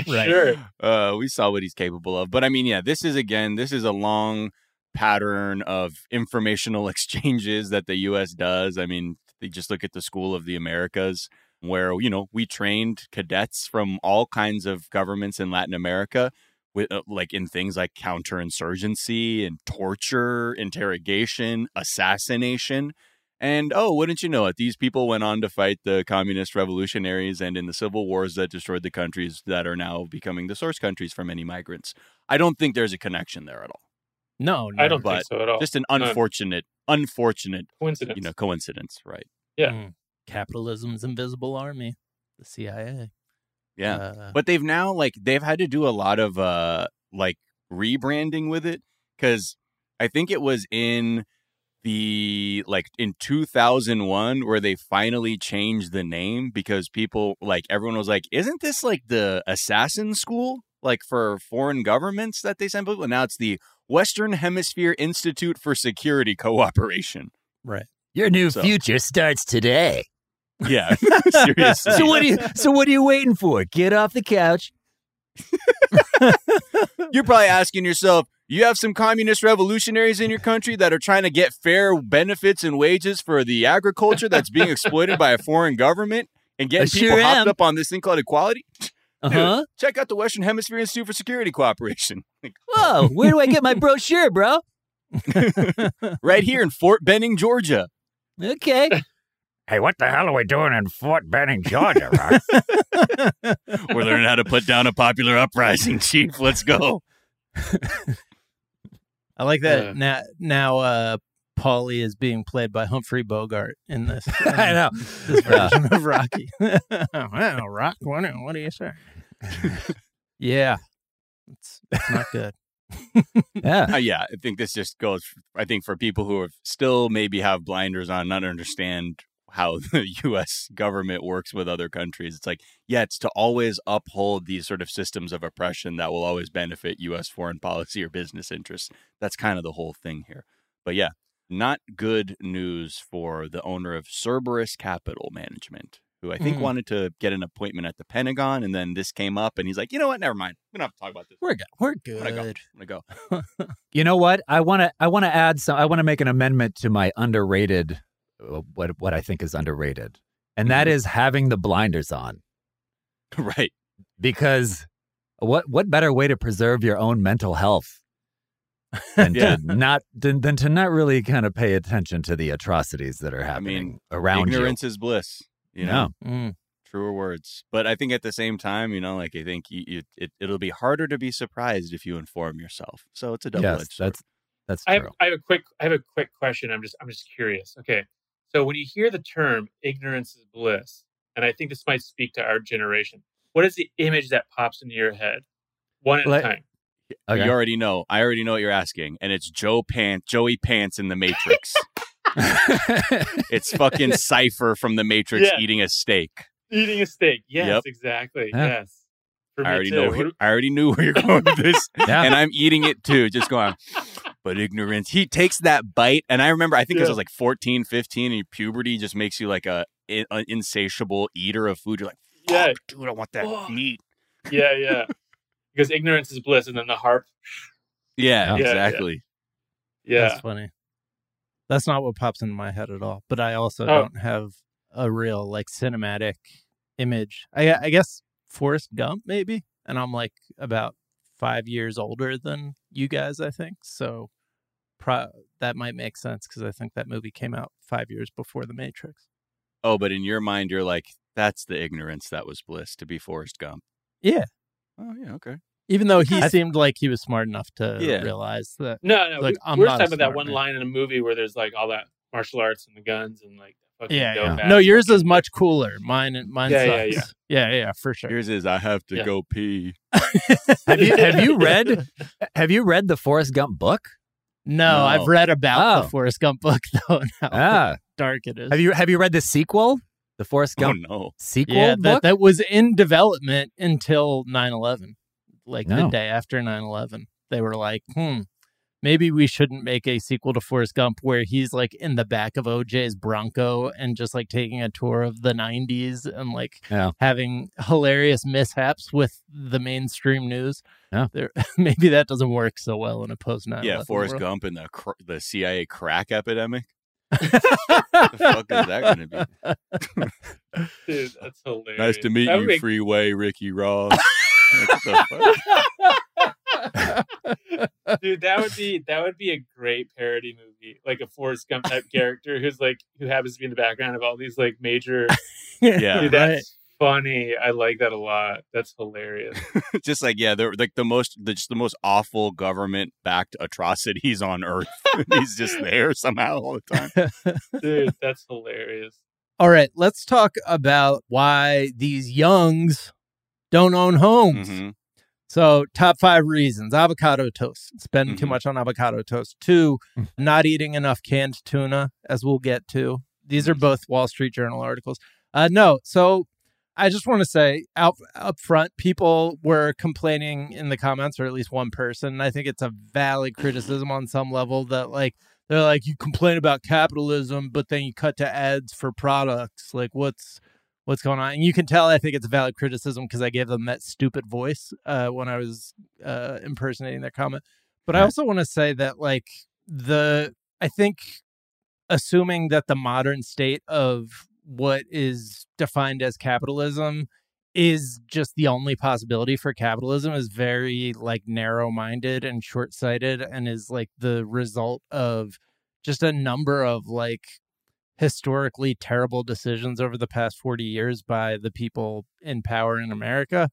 [SPEAKER 1] Right.
[SPEAKER 4] Sure.
[SPEAKER 2] Uh, we saw what he's capable of. But I mean, yeah, this is again, this is a long pattern of informational exchanges that the U.S. does. I mean, they just look at the School of the Americas, where you know we trained cadets from all kinds of governments in Latin America. With, uh, like in things like counterinsurgency and torture, interrogation, assassination. And oh, wouldn't you know it? These people went on to fight the communist revolutionaries and in the civil wars that destroyed the countries that are now becoming the source countries for many migrants. I don't think there's a connection there at all.
[SPEAKER 1] No, no.
[SPEAKER 4] I don't
[SPEAKER 2] But
[SPEAKER 4] think so at all.
[SPEAKER 2] Just an
[SPEAKER 4] None.
[SPEAKER 2] unfortunate, unfortunate,
[SPEAKER 4] coincidence.
[SPEAKER 2] you know, coincidence, right?
[SPEAKER 4] Yeah.
[SPEAKER 1] Mm. Capitalism's invisible army, the CIA.
[SPEAKER 2] Yeah.
[SPEAKER 1] Uh,
[SPEAKER 2] But they've now like they've had to do a lot of uh like rebranding with it cuz I think it was in the like in 2001 where they finally changed the name because people like everyone was like isn't this like the assassin school like for foreign governments that they send people and now it's the Western Hemisphere Institute for Security Cooperation.
[SPEAKER 1] right.
[SPEAKER 5] your new
[SPEAKER 2] So-
[SPEAKER 5] future starts today.
[SPEAKER 2] Yeah. Seriously.
[SPEAKER 5] So what are you? So what are you waiting for? Get off the couch.
[SPEAKER 2] You're probably asking yourself, you have some communist revolutionaries in your country that are trying to get fair benefits and wages for the agriculture that's being exploited by a foreign government and getting
[SPEAKER 5] I
[SPEAKER 2] people
[SPEAKER 5] sure
[SPEAKER 2] hopped
[SPEAKER 5] am.
[SPEAKER 2] up on this thing called equality?
[SPEAKER 5] Uh
[SPEAKER 2] Dude,
[SPEAKER 5] huh.
[SPEAKER 2] check out the Western Hemisphere Institute for Security Cooperation. Like,
[SPEAKER 5] Whoa, where do I get my brochure, bro?
[SPEAKER 2] right here in Fort Benning, Georgia.
[SPEAKER 5] Okay.
[SPEAKER 6] Hey, what the hell are we doing in Fort Benning, Georgia, Rock?
[SPEAKER 2] We're learning how to put down a popular uprising, Chief. Let's go.
[SPEAKER 1] I like that.
[SPEAKER 4] Yeah.
[SPEAKER 1] Now, now, uh, Paulie is being played by Humphrey Bogart in this.
[SPEAKER 5] I know.
[SPEAKER 1] this
[SPEAKER 5] Yeah.
[SPEAKER 1] version of Rocky. well, Rock, what, what do you say? Yeah, it's, it's not good.
[SPEAKER 5] Yeah.
[SPEAKER 2] Uh, yeah, I think this just goes. I think for people who have still maybe have blinders on, not understand how the U.S. government works with other countries. It's like, yeah, it's to always uphold these sort of systems of oppression that will always benefit U.S. foreign policy or business interests. That's kind of the whole thing here. But yeah, not good news for the owner of Cerberus Capital Management, who I think
[SPEAKER 1] Mm.
[SPEAKER 2] wanted to get an appointment at the Pentagon, and then this came up, and he's like, you know what? Never mind. We don't have to talk about this.
[SPEAKER 1] We're good. We're good.
[SPEAKER 2] I'm gonna go. I'm gonna go.
[SPEAKER 5] You know what? I want to. I want to add some. I want to make an amendment to my underrated. uh, What what I think is underrated, and that is having the blinders on.
[SPEAKER 2] right.
[SPEAKER 5] Because what what better way to preserve your own mental health than
[SPEAKER 2] Yeah.
[SPEAKER 5] to not than, than to not really kind of pay attention to the atrocities that are happening
[SPEAKER 2] mean,
[SPEAKER 5] around
[SPEAKER 2] Ignorance is bliss. You know.
[SPEAKER 5] Yeah.
[SPEAKER 1] Mm.
[SPEAKER 2] truer words. But I think at the same time, you know, like I think you, you, it it'll be harder to be surprised if you inform yourself. So it's a double edged
[SPEAKER 5] Yes,
[SPEAKER 2] sword.
[SPEAKER 5] that's that's
[SPEAKER 4] I have. I have a quick I have a quick question. I'm just I'm just curious. Okay. So when you hear the term ignorance is bliss, and I think this might speak to our generation, what is the image that pops into your head? One at
[SPEAKER 5] Like-
[SPEAKER 4] a time.
[SPEAKER 5] Okay.
[SPEAKER 2] You already know. I already know what you're asking, and it's Joe Pants, Joey Pants in the Matrix. it's fucking Cypher from the Matrix
[SPEAKER 4] Yeah.
[SPEAKER 2] eating a steak.
[SPEAKER 4] Eating a steak. Yes,
[SPEAKER 2] Yep.
[SPEAKER 4] exactly.
[SPEAKER 5] Yeah.
[SPEAKER 4] Yes. For
[SPEAKER 2] I already
[SPEAKER 4] too.
[SPEAKER 2] know.
[SPEAKER 4] What-
[SPEAKER 2] I already knew where you're going with this,
[SPEAKER 5] yeah.
[SPEAKER 2] and I'm eating it too. Just going. But ignorance. He takes that bite, and I remember. I think 'cause I
[SPEAKER 4] Yeah.
[SPEAKER 2] was like 14, 15, and puberty just makes you like a, an insatiable eater of food. You're like,
[SPEAKER 4] Yeah.
[SPEAKER 2] "Fuck, dude, I want that
[SPEAKER 4] Fuck.
[SPEAKER 2] meat.
[SPEAKER 4] yeah, yeah. Because ignorance is bliss, and then the harp.
[SPEAKER 2] Yeah,
[SPEAKER 5] Yeah,
[SPEAKER 4] yeah.
[SPEAKER 2] exactly.
[SPEAKER 4] Yeah.
[SPEAKER 1] That's funny. That's not what pops into my head at all. But I also
[SPEAKER 4] Oh.
[SPEAKER 1] don't have a real like cinematic image. I I guess Forrest Gump maybe, and I'm like about five years older than you guys. I think so. Pro- that might make sense because I think that movie came out five years before The Matrix.
[SPEAKER 2] Oh, but in your mind, you're like, that's the ignorance that was bliss to be Forrest Gump.
[SPEAKER 1] Yeah.
[SPEAKER 2] Oh, yeah, okay.
[SPEAKER 1] Even though he
[SPEAKER 5] I-
[SPEAKER 1] seemed like he was smart enough to
[SPEAKER 2] Yeah.
[SPEAKER 1] realize that.
[SPEAKER 4] No, no.
[SPEAKER 1] Like,
[SPEAKER 4] we-
[SPEAKER 1] I'm
[SPEAKER 4] we're
[SPEAKER 1] not
[SPEAKER 4] just talking about that one
[SPEAKER 1] man.
[SPEAKER 4] line in a movie where there's like all that martial arts and the guns and like fucking
[SPEAKER 1] Yeah,
[SPEAKER 5] yeah.
[SPEAKER 1] No, yours is much cooler. Mine, mine
[SPEAKER 4] Yeah, yeah,
[SPEAKER 1] sucks. Yeah, yeah, yeah, for sure.
[SPEAKER 2] Yours is, I have to
[SPEAKER 4] Yeah.
[SPEAKER 2] go pee.
[SPEAKER 5] have you have you read have you read the Forrest Gump book?
[SPEAKER 1] No,
[SPEAKER 2] No.
[SPEAKER 1] I've read about
[SPEAKER 5] Oh.
[SPEAKER 1] the Forrest Gump book though, and
[SPEAKER 5] Ah,
[SPEAKER 1] dark it is.
[SPEAKER 5] have you have you read the sequel, the Forrest
[SPEAKER 2] Oh,
[SPEAKER 5] Gump
[SPEAKER 2] no.
[SPEAKER 5] sequel
[SPEAKER 1] yeah, that,
[SPEAKER 5] book?
[SPEAKER 1] that was in development until 9-11. Like the day after 9-11. They were like, hmm, maybe we shouldn't make a sequel to Forrest Gump where he's like in the back of OJ's Bronco and just like taking a tour of the 90s and like
[SPEAKER 5] Yeah.
[SPEAKER 1] having hilarious mishaps with the mainstream news.
[SPEAKER 5] Yeah.
[SPEAKER 1] There, maybe that doesn't work so well in a post 9
[SPEAKER 2] Yeah, Forrest
[SPEAKER 1] world.
[SPEAKER 2] Gump and the cr- the CIA crack epidemic. the fuck is that going to be?
[SPEAKER 4] Dude, that's hilarious.
[SPEAKER 2] Nice to meet
[SPEAKER 4] That
[SPEAKER 2] you,
[SPEAKER 4] make-
[SPEAKER 2] Freeway Ricky Ross. Like, fuck?
[SPEAKER 4] Dude, that would be that would be a great parody movie, like a Forrest Gump type character who's like who happens to be in the background of all these like major.
[SPEAKER 2] Yeah.
[SPEAKER 4] Dude, that's funny. I like that a lot. That's hilarious.
[SPEAKER 2] just like yeah, they're like the most, the, just the most awful government-backed atrocities on earth. He's just there somehow all the time.
[SPEAKER 4] Dude, that's hilarious.
[SPEAKER 1] All right, let's talk about why these youngs don't own homes.
[SPEAKER 2] Mhm.
[SPEAKER 1] So, top five reasons avocado toast, spending too
[SPEAKER 2] Mhm.
[SPEAKER 1] much on avocado toast. Two, not eating enough canned tuna, as we'll get to. These are both Wall Street Journal articles. Uh, no, so I just want to say out up front, people were complaining in the comments, or at least one person. I think it's a valid criticism on some level that like they're like you complain about capitalism, but then you cut to ads for products. Like what's what's going on? And you can tell I think it's a valid criticism because I gave them that stupid voice uh, when I was uh, impersonating their comment. But I also want to say that like the I think assuming that the modern state of what is defined as capitalism is just the only possibility for capitalism is very like narrow-minded and short-sighted and is like the result of just a number of like historically terrible decisions over the past 40 years by the people in power in America.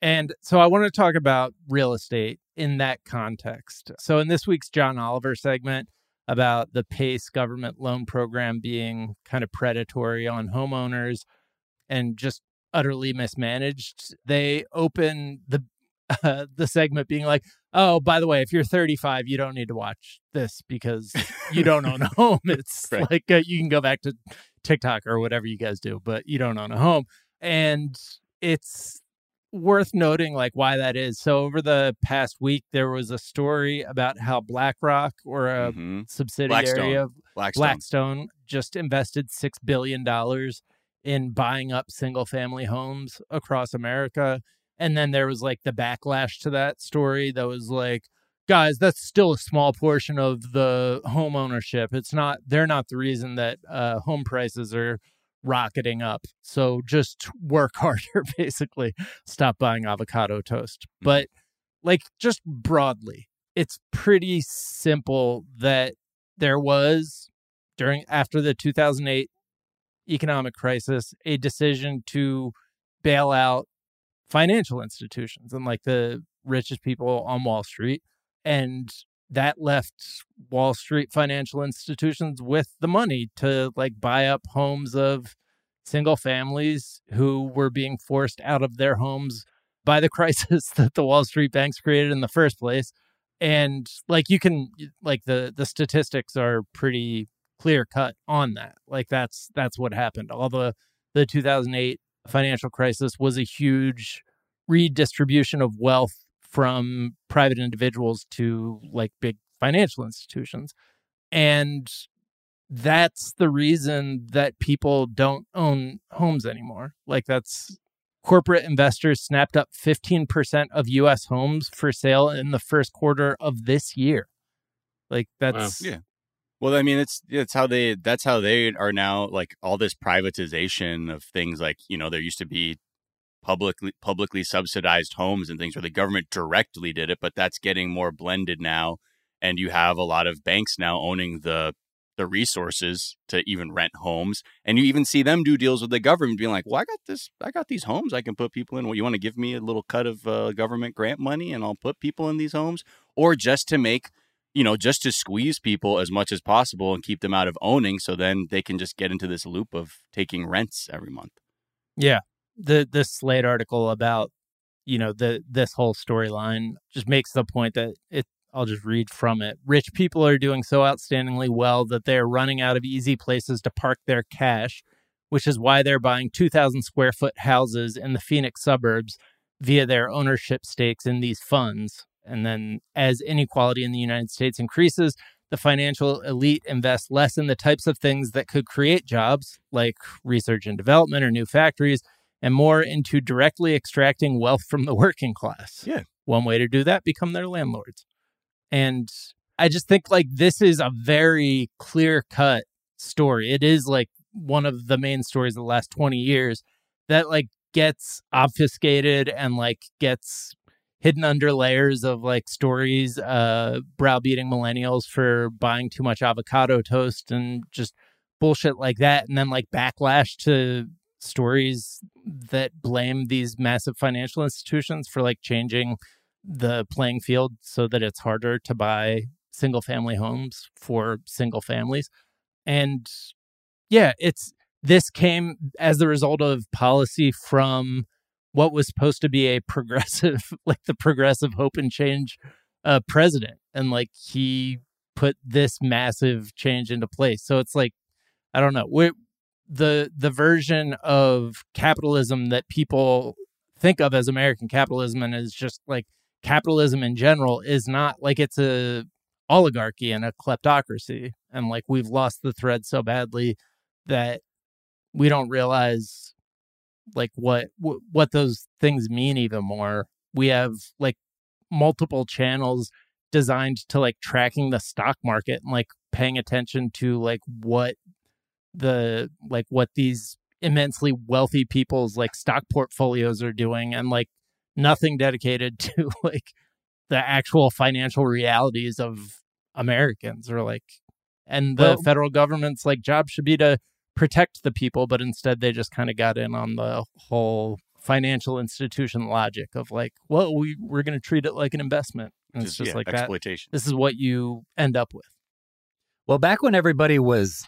[SPEAKER 1] And so I want to talk about real estate in that context. So in this week's John Oliver segment about the PACE government loan program being kind of predatory on homeowners and just utterly mismanaged, they open the uh, the segment being like, "Oh, by the way, if you're 35, you don't need to watch this because you don't own a home. It's
[SPEAKER 2] Right.
[SPEAKER 1] like uh, you can go back to TikTok or whatever you guys do, but you don't own a home. And it's worth noting like why that is. So over the past week there was a story about how BlackRock or a
[SPEAKER 2] Mhm.
[SPEAKER 1] subsidiary
[SPEAKER 2] Blackstone.
[SPEAKER 1] of
[SPEAKER 2] Blackstone.
[SPEAKER 1] Blackstone just invested $6 billion in buying up single family homes across America. And then there was like the backlash to that story that was like, guys, that's still a small portion of the home ownership. It's not, they're not the reason that uh, home prices are rocketing up. So just work harder, basically. Stop buying avocado toast. But like, just broadly, it's pretty simple that there was during after the 2008 economic crisis a decision to bail out financial institutions and like the richest people on Wall Street and that left Wall Street financial institutions with the money to like buy up homes of single families who were being forced out of their homes by the crisis that the Wall Street banks created in the first place. And like you can like the the statistics are pretty clear cut on that. Like that's that's what happened. All the the 2008 financial crisis was a huge redistribution of wealth from private individuals to like big financial institutions and that's the reason that people don't own homes anymore like that's corporate investors snapped up 15% of US homes for sale in the first quarter of this year. Like that's
[SPEAKER 2] Yeah. Well, I mean, it's it's how they that's how they are now like all this privatization of things like you know there used to be publicly publicly subsidized homes and things where the government directly did it, but that's getting more blended now, and you have a lot of banks now owning the the resources to even rent homes, and you even see them do deals with the government, being like, "Well, I got this, I got these homes, I can put people in. Well, you want to give me a little cut of uh, government grant money, and I'll put people in these homes, or just to make." You know, just to squeeze people as much as possible and keep them out of owning so then they can just get into this loop of taking rents every month.
[SPEAKER 1] Yeah. The this Slate article about, you know, the this whole storyline just makes the point that it I'll just read from it. Rich people are doing so outstandingly well that they're running out of easy places to park their cash, which is why they're buying 2,000 square foot houses in the Phoenix suburbs via their ownership stakes in these funds. And then, as inequality in the United States increases, the financial elite invest less in the types of things that could create jobs, like research and development or new factories, and more into directly extracting wealth from the working class.
[SPEAKER 2] Yeah.
[SPEAKER 1] One way to do that, become their landlords. And I just think like this is a very clear cut story. It is like one of the main stories of the last 20 years that like gets obfuscated and like gets hidden under layers of like stories uh browbeating millennials for buying too much avocado toast and just bullshit like that and then like backlash to stories that blame these massive financial institutions for like changing the playing field so that it's harder to buy single family homes for single families. And yeah it's this came as the result of policy from what was supposed to be a progressive like the progressive hope and change uh president. And like he put this massive change into place. So it's like i don't know. We the the version of capitalism that people think of as american capitalism and is just like capitalism in general is not like it's a oligarchy and a kleptocracy. And like we've lost the thread so badly that we don't realize like what wh- what those things mean even more. We have like multiple channels designed to like tracking the stock market and like paying attention to like what the like what these immensely wealthy people's like stock portfolios are doing and like nothing dedicated to like the actual financial realities of Americans or like and the
[SPEAKER 5] Well-
[SPEAKER 1] federal government's like job should be to protect the people but instead they just kind of got in on the whole financial institution logic of like well we we're going to treat it like an investment and it's just
[SPEAKER 2] yeah,
[SPEAKER 1] like that
[SPEAKER 2] exploitation.
[SPEAKER 1] this is what you end up with
[SPEAKER 5] Well, back when everybody was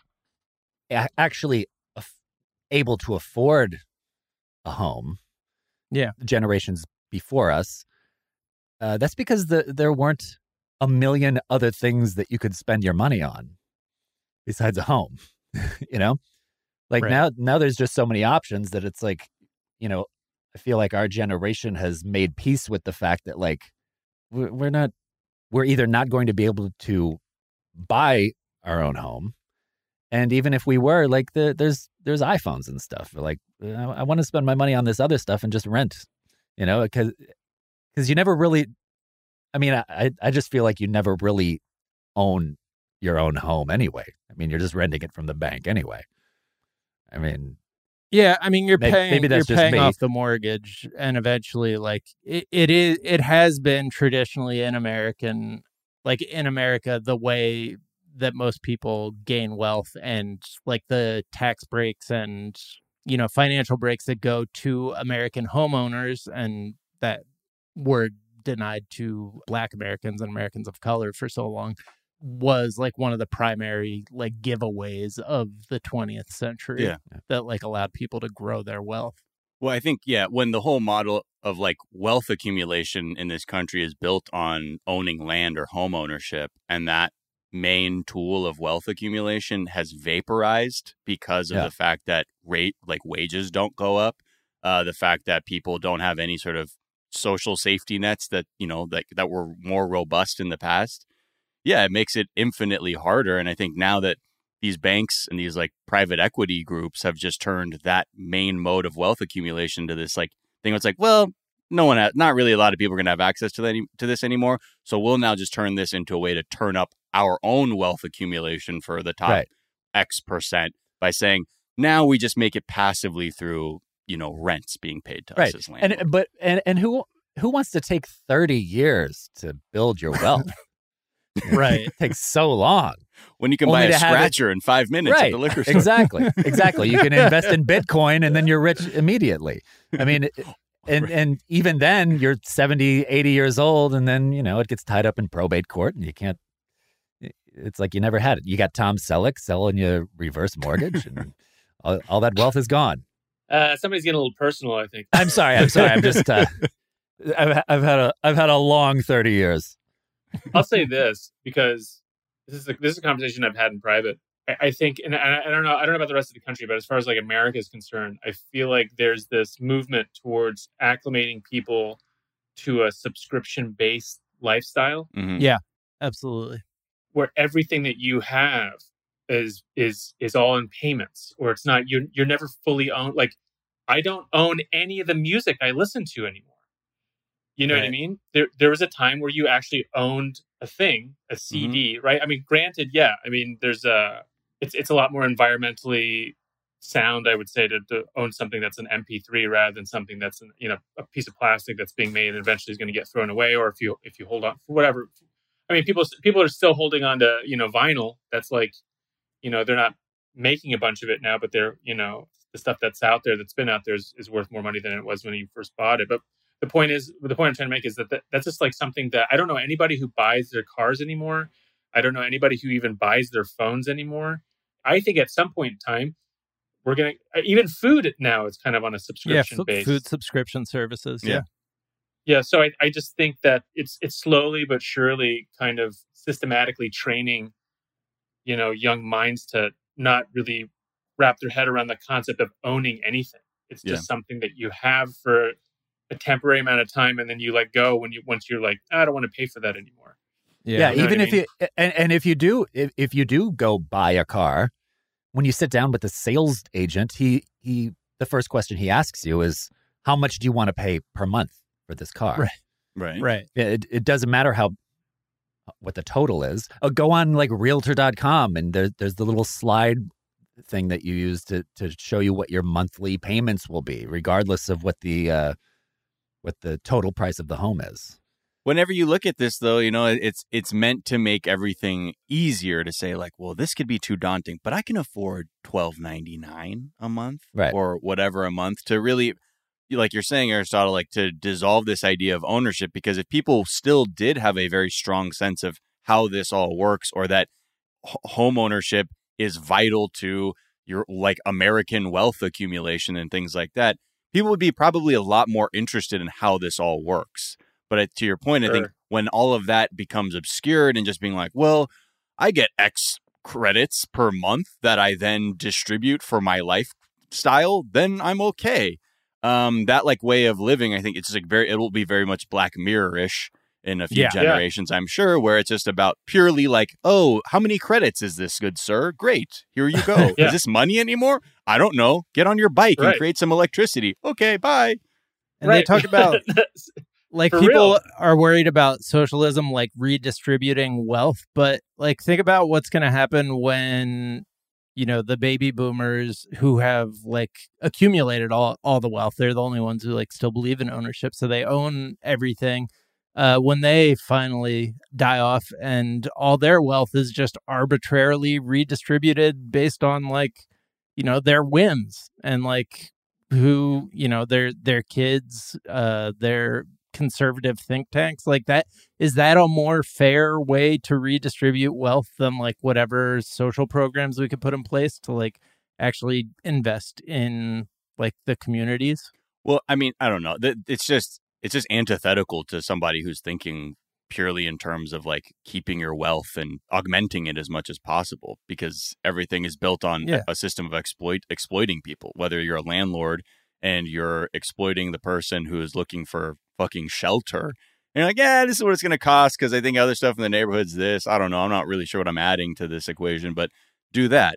[SPEAKER 5] a- actually af- able to afford a home,
[SPEAKER 1] Yeah.
[SPEAKER 5] generations before us, uh, that's because the, there weren't a million other things that you could spend your money on besides a home. you know, Like
[SPEAKER 1] Right.
[SPEAKER 5] now, now there's just so many options that it's like, you know, I feel like our generation has made peace with the fact that like we're, not, we're either not going to be able to buy our own home, and even if we were, like the, there's there's iPhones and stuff. Like uh, I, I want to spend my money on this other stuff and just rent, you know, because because you never really. I mean, I- I just feel like you never really own your own home anyway. I mean, you're just renting it from the bank anyway. I mean,
[SPEAKER 1] Yeah, I mean you're
[SPEAKER 5] May-
[SPEAKER 1] paying
[SPEAKER 5] maybe that's
[SPEAKER 1] you're
[SPEAKER 5] just
[SPEAKER 1] paying
[SPEAKER 5] me.
[SPEAKER 1] off the mortgage and eventually like it, it is it has been traditionally in American like in America the way that most people gain wealth and like the tax breaks and you know financial breaks that go to American homeowners and that were denied to black Americans and Americans of color for so long was like one of the primary like giveaways of the 20th century
[SPEAKER 2] Yeah.
[SPEAKER 1] that like allowed people to grow their wealth.
[SPEAKER 2] Well, I think, yeah, when the whole model of like wealth accumulation in this country is built on owning land or home ownership, and that main tool of wealth accumulation has vaporized because of
[SPEAKER 5] Yeah.
[SPEAKER 2] the fact that rate like wages don't go up, uh, the fact that people don't have any sort of social safety nets that you know that that were more robust in the past. Yeah, it makes it infinitely harder, and I think now that these banks and these like private equity groups have just turned that main mode of wealth accumulation to this like thing. It's like, well, no one, ha- not really a lot of people are going to have access to that any- to this anymore. So we'll now just turn this into a way to turn up our own wealth accumulation for the top
[SPEAKER 5] Right.
[SPEAKER 2] X percent by saying now we just make it passively through you know rents being paid to
[SPEAKER 5] Right.
[SPEAKER 2] us as
[SPEAKER 5] and but and and who who wants to take 30 years to build your wealth
[SPEAKER 1] Right.
[SPEAKER 5] it takes so long.
[SPEAKER 2] When you can
[SPEAKER 5] only
[SPEAKER 2] buy a
[SPEAKER 5] to have it-
[SPEAKER 2] scratcher in five minutes
[SPEAKER 5] right.
[SPEAKER 2] at the liquor store.
[SPEAKER 5] exactly. Exactly. You can invest in bitcoin and then you're rich immediately. I mean it- and and even then you're 70 80 years old and then you know it gets tied up in probate court and you can't it's like you never had it. You got tom selleck selling you reverse mortgage and all, all that wealth is gone.
[SPEAKER 4] Uh, somebody's getting a little personal, I think.
[SPEAKER 5] i'm sorry. I'm sorry. I'm just uh, I've, I've had a i've had a long 30 years
[SPEAKER 4] I'll say this because this is a, this is a conversation I've had in private. I, I think, and I, I don't know, I don't know about the rest of the country, but as far as like America is concerned, I feel like there's this movement towards acclimating people to a subscription based lifestyle
[SPEAKER 2] Mhm.
[SPEAKER 1] Absolutely.
[SPEAKER 4] where everything that you have is is is all in payments, or it's not. You're you're never fully owned. Like I don't own any of the music I listen to anymore. You know what I mean? There there was a time where you actually owned a thing, a mm-hmm. CD, right? I mean, granted, yeah. I mean, there's a it's it's a lot more environmentally sound, I would say, to, to own something that's an MP3 rather than something that's an, you know a piece of plastic that's being made and eventually is going to get thrown away, or if you if you hold on for whatever. I mean, people people are still holding on to you know vinyl. That's like, you know, they're not making a bunch of it now, but they're you know the stuff that's out there that's been out there is, is worth more money than it was when you first bought it. But the point is, the point I'm trying to make is that, that that's just like something that I don't know anybody who buys their cars anymore. I don't know anybody who even buys their phones anymore. I think at some point in time, we're gonna uh, even food now is kind of on a
[SPEAKER 1] Yeah,
[SPEAKER 4] subscription
[SPEAKER 1] fu-
[SPEAKER 4] base.
[SPEAKER 1] food subscription services.
[SPEAKER 2] Yeah.
[SPEAKER 1] Yeah.
[SPEAKER 4] Yeah, so I, I just think that it's it's slowly but surely kind of systematically training, you know, young minds to not really wrap their head around the concept of owning anything. It's just something that you have for a temporary amount of time and then you let go when you once you're like, "Ah, I don't want to pay for that anymore.
[SPEAKER 5] Yeah,
[SPEAKER 4] You know
[SPEAKER 5] even
[SPEAKER 4] what I
[SPEAKER 5] if you and, and if you do if, if you do go buy a car, when you sit down with the sales agent, he he the first question he asks you is how much do you want to pay per month for this car?
[SPEAKER 1] Right.
[SPEAKER 2] Right.
[SPEAKER 1] Right.
[SPEAKER 5] It, it doesn't matter how what the total is. Uh, go on like realtor.com and there, there's the little slide thing that you use to to show you what your monthly payments will be regardless of what the uh what the total price of the home is.
[SPEAKER 2] whenever you look at this though you know it's it's meant to make everything easier to say like well this could be too daunting but i can afford 12.99 a month
[SPEAKER 5] Right.
[SPEAKER 2] or whatever a month to really like you're saying aristotle like to dissolve this idea of ownership because if people still did have a very strong sense of how this all works or that h- home ownership is vital to your like american wealth accumulation and things like that people would be probably a lot more interested in how this all works. But to your point, I think when all of that becomes obscured and just being like, well, I get X credits per month that I then distribute for my lifestyle, then I'm okay. Um, that like way of living, I think it's like very, it will be very much Black Mirror ish in a few
[SPEAKER 1] Yeah.
[SPEAKER 4] Yeah.
[SPEAKER 2] generations, I'm sure, where it's just about purely like, oh, how many credits is this, good sir? Great, here you go.
[SPEAKER 4] Yeah.
[SPEAKER 2] Is this money anymore? I don't know. Get on your bike and create some electricity. Okay, bye.
[SPEAKER 1] And they talk about like
[SPEAKER 4] For
[SPEAKER 1] people
[SPEAKER 4] real.
[SPEAKER 1] are worried about socialism like redistributing wealth but like think about what's going to happen when you know the baby boomers who have like accumulated all all the wealth they're the only ones who like still believe in ownership so they own everything uh, when they finally die off and all their wealth is just arbitrarily redistributed based on like you know their whims and like who you know their their kids uh their conservative think tanks like that is that a more fair way to redistribute wealth than like whatever social programs we could put in place to like actually invest in like the communities
[SPEAKER 2] Well, I mean, I don't know. It's just it's just antithetical to somebody who's thinking purely in terms of like keeping your wealth and augmenting it as much as possible because everything is built on
[SPEAKER 1] Yeah.
[SPEAKER 2] a system of exploit exploiting people. Whether you're a landlord and you're exploiting the person who is looking for fucking shelter. And you're like, yeah, this is what it's going to cost because I think other stuff in the neighborhood's this. I don't know. I'm not really sure what I'm adding to this equation, but do that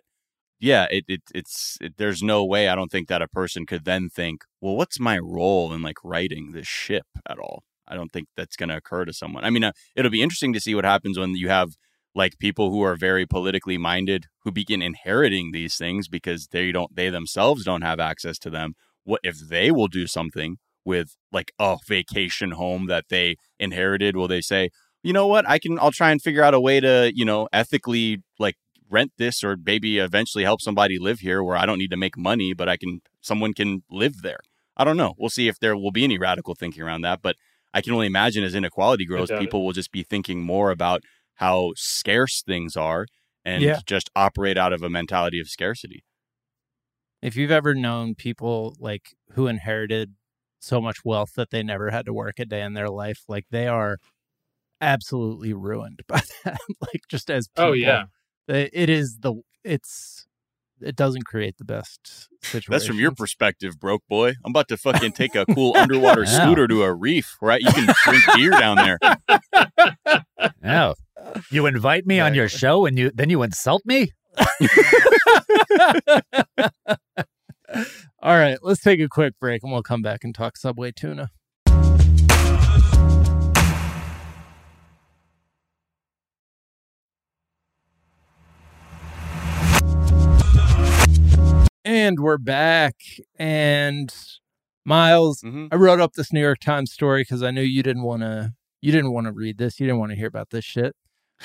[SPEAKER 2] yeah, it, it it's it, there's no way I don't think that a person could then think, well, what's my role in like writing this ship at all? I don't think that's going to occur to someone. I mean, uh, it'll be interesting to see what happens when you have like people who are very politically minded who begin inheriting these things because they don't they themselves don't have access to them. What if they will do something with like a vacation home that they inherited? Will they say, you know what, I can I'll try and figure out a way to you know ethically like rent this or maybe eventually help somebody live here where I don't need to make money, but I can someone can live there. I don't know. We'll see if there will be any radical thinking around that, but I can only imagine as inequality grows,
[SPEAKER 4] doubt it.
[SPEAKER 2] people will just be thinking more about how scarce things are and
[SPEAKER 1] Yeah.
[SPEAKER 2] just operate out of a mentality of scarcity.
[SPEAKER 1] if you've ever known people like who inherited so much wealth that they never had to work a day in their life like they are absolutely ruined by that like just as people.
[SPEAKER 4] Oh yeah.
[SPEAKER 1] It- it is the it's it doesn't create the best situation.
[SPEAKER 2] That's from your perspective, broke boy. I'm about to fucking take a cool underwater
[SPEAKER 5] Yeah.
[SPEAKER 2] scooter to a reef, right? You can drink beer down there.
[SPEAKER 5] Oh, you invite me on your show and you then you insult me?
[SPEAKER 1] All right, let's take a quick break and we'll come back and talk Subway tuna. And we're back. And Miles,
[SPEAKER 2] Mhm.
[SPEAKER 1] I wrote up this New York Times story because I knew you didn't want to. You didn't want to read this. You didn't want to hear about this shit.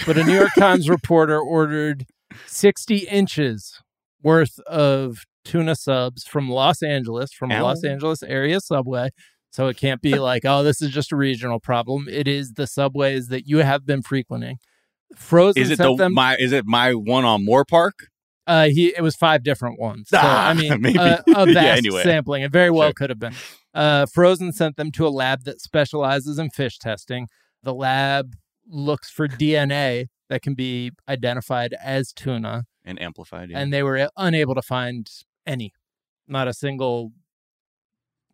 [SPEAKER 1] But a New York Times reporter ordered 60 inches worth of tuna subs from Los Angeles, from
[SPEAKER 2] Ow.
[SPEAKER 1] Los Angeles area subway. So it can't be like, oh, this is just a regional problem. It is the subways that you have been frequenting. Frozen
[SPEAKER 2] Is it the
[SPEAKER 1] them.
[SPEAKER 2] my is it my one on Moorpark?
[SPEAKER 1] Uh, he it was five different ones. So
[SPEAKER 2] Ah,
[SPEAKER 1] I mean,
[SPEAKER 2] maybe.
[SPEAKER 1] uh, a
[SPEAKER 2] Yeah, anyway.
[SPEAKER 1] sampling. It very well
[SPEAKER 2] Sure.
[SPEAKER 1] could have been. Uh, Frozen sent them to a lab that specializes in fish testing. The lab looks for DNA that can be identified as tuna,
[SPEAKER 2] And amplified. Yeah.
[SPEAKER 1] and they were unable to find any, not a single.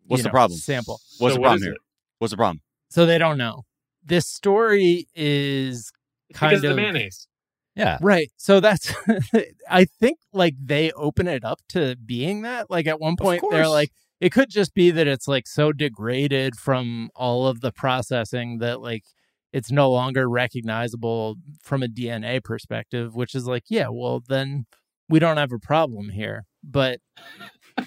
[SPEAKER 2] What's
[SPEAKER 1] you
[SPEAKER 2] the
[SPEAKER 1] know,
[SPEAKER 2] problem?
[SPEAKER 1] Sample.
[SPEAKER 2] What's
[SPEAKER 4] So
[SPEAKER 2] the
[SPEAKER 4] what
[SPEAKER 2] problem
[SPEAKER 4] is
[SPEAKER 2] here?
[SPEAKER 4] it?
[SPEAKER 2] What's the problem?
[SPEAKER 1] So they don't know. This story is
[SPEAKER 4] It's
[SPEAKER 1] kind
[SPEAKER 4] because
[SPEAKER 1] of
[SPEAKER 4] of the mayonnaise.
[SPEAKER 5] Yeah.
[SPEAKER 1] Right. So that's I think like they open it up to being that. Like at one point they're like it could just be that it's like so degraded from all of the processing that like it's no longer recognizable from a DNA perspective, which is like, yeah, well then we don't have a problem here. But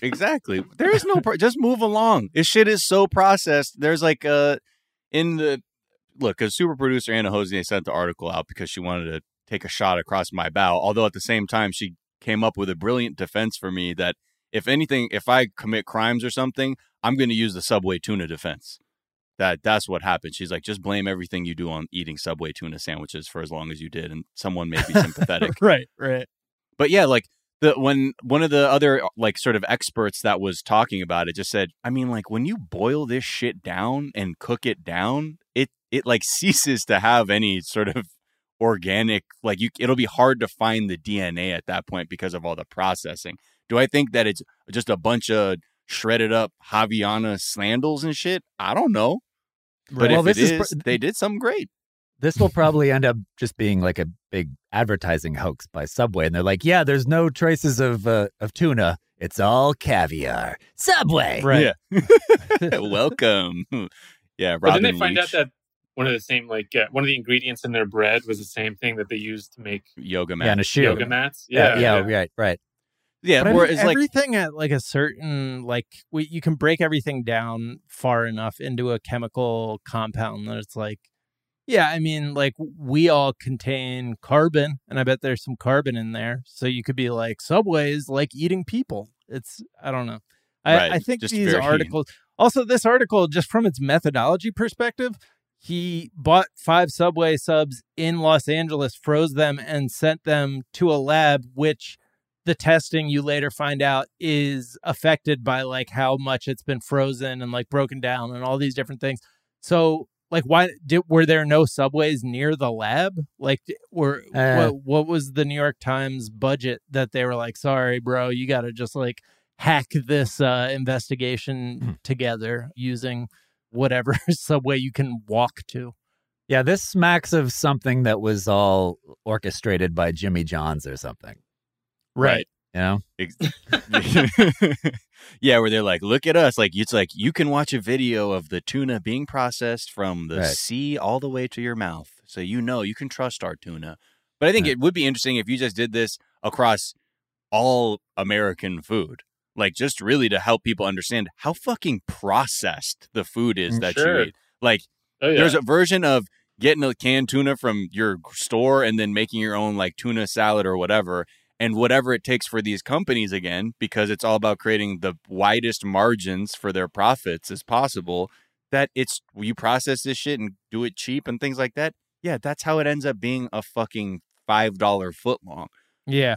[SPEAKER 2] Exactly. There is no pro- just move along. This shit is so processed. There's like uh in the look, a super producer Anna Jose sent the article out because she wanted to take a shot across my bow. Although at the same time she came up with a brilliant defense for me that if anything, if I commit crimes or something, I'm going to use the Subway tuna defense. That that's what happened. She's like, just blame everything you do on eating Subway tuna sandwiches for as long as you did, and someone may be sympathetic.
[SPEAKER 1] right, right.
[SPEAKER 2] But yeah, like the when one of the other like sort of experts that was talking about it just said, I mean, like when you boil this shit down and cook it down, it it like ceases to have any sort of organic. Like you, it'll be hard to find the DNA at that point because of all the processing. Do I think that it's just a bunch of shredded up Javiana slandals and shit? I don't know. But
[SPEAKER 5] Well,
[SPEAKER 2] if
[SPEAKER 5] this
[SPEAKER 2] it
[SPEAKER 5] is
[SPEAKER 2] is, they did something great.
[SPEAKER 5] This will probably end up just being like a big advertising hoax by Subway, and they're like, "Yeah, there's no traces of uh, of tuna. It's all caviar." Subway,
[SPEAKER 1] Right.
[SPEAKER 2] Yeah. Welcome. yeah,
[SPEAKER 4] But
[SPEAKER 2] Robin
[SPEAKER 4] then they find out that one of the same like uh, one of the ingredients in their bread was the same thing that they used to make
[SPEAKER 2] yoga
[SPEAKER 5] yeah, and a shoe.
[SPEAKER 4] yoga mats.
[SPEAKER 5] yeah,
[SPEAKER 4] Yeah,
[SPEAKER 5] yeah, right, right.
[SPEAKER 2] Yeah,
[SPEAKER 1] But I mean,
[SPEAKER 2] it's like
[SPEAKER 1] everything at like a certain like we, you can break everything down far enough into a chemical compound that it's like yeah i mean like we all contain carbon and i bet there's some carbon in there so you could be like subway is like eating people it's i don't know i,
[SPEAKER 2] Right,
[SPEAKER 1] I think
[SPEAKER 2] just
[SPEAKER 1] these
[SPEAKER 2] very-
[SPEAKER 1] articles also this article just from its methodology perspective he bought five subway subs in los angeles froze them and sent them to a lab which the testing you later find out is affected by like how much it's been frozen and like broken down and all these different things. So like why did were there no subways near the lab? Like were
[SPEAKER 5] Uh.
[SPEAKER 1] what what was the New York Times budget that they were like, sorry, bro, you got to just like hack this uh, investigation
[SPEAKER 5] Hmm.
[SPEAKER 1] together using whatever subway you can walk to.
[SPEAKER 5] Yeah, this smacks of something that was all orchestrated by Jimmy Johns or something.
[SPEAKER 2] right.
[SPEAKER 5] You know,
[SPEAKER 2] yeah, where they're like, look at us. Like it's like you can watch a video of the tuna being processed from the
[SPEAKER 5] Right.
[SPEAKER 2] sea all the way to your mouth. So you know you can trust our tuna. But I think
[SPEAKER 5] Right.
[SPEAKER 2] it would be interesting if you just did this across all American food. Like just really to help people understand how fucking processed the food is
[SPEAKER 5] Mm,
[SPEAKER 2] that
[SPEAKER 4] sure.
[SPEAKER 2] you eat. Like
[SPEAKER 4] Oh, yeah.
[SPEAKER 2] there's a version of getting a canned tuna from your store and then making your own like tuna salad or whatever and whatever it takes for these companies again because it's all about creating the widest margins for their profits as possible that it's you process this shit and do it cheap and things like that yeah that's how it ends up being a fucking five dollar foot long
[SPEAKER 1] Yeah.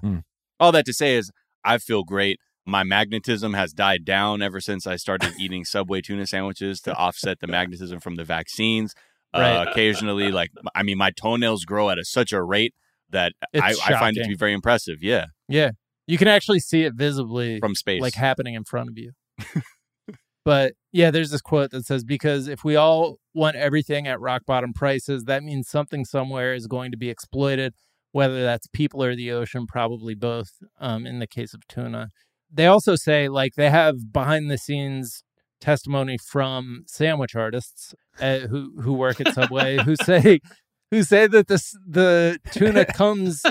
[SPEAKER 2] all that to say is I feel great. My magnetism has died down ever since I started eating Subway tuna sandwiches to offset the magnetism from the vaccines. Uh, occasionally, like I mean, my toenails grow at a, such a rate that I, I find it to be very impressive. Yeah,
[SPEAKER 1] Yeah. You can actually see it visibly
[SPEAKER 2] from space.
[SPEAKER 1] like happening in front of you. but yeah, there's this quote that says because if we all want everything at rock bottom prices, that means something somewhere is going to be exploited, whether that's people or the ocean, probably both. Um, in the case of tuna, they also say like they have behind the scenes testimony from sandwich artists uh, who who work at Subway who say who say that this the tuna comes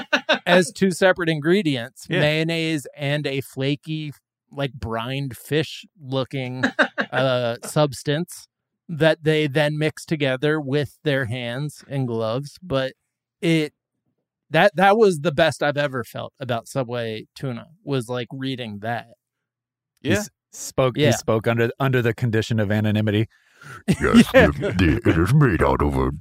[SPEAKER 1] as two separate ingredients
[SPEAKER 2] Yeah.
[SPEAKER 1] mayonnaise and a flaky like brined fish looking uh substance that they then mix together with their hands and gloves but it that that was the best i've ever felt about subway tuna was like reading that
[SPEAKER 5] He
[SPEAKER 2] Yeah.
[SPEAKER 5] s- spoke.
[SPEAKER 1] Yeah.
[SPEAKER 5] He spoke under under the condition of anonymity.
[SPEAKER 6] Yes, the, the, it is made out of a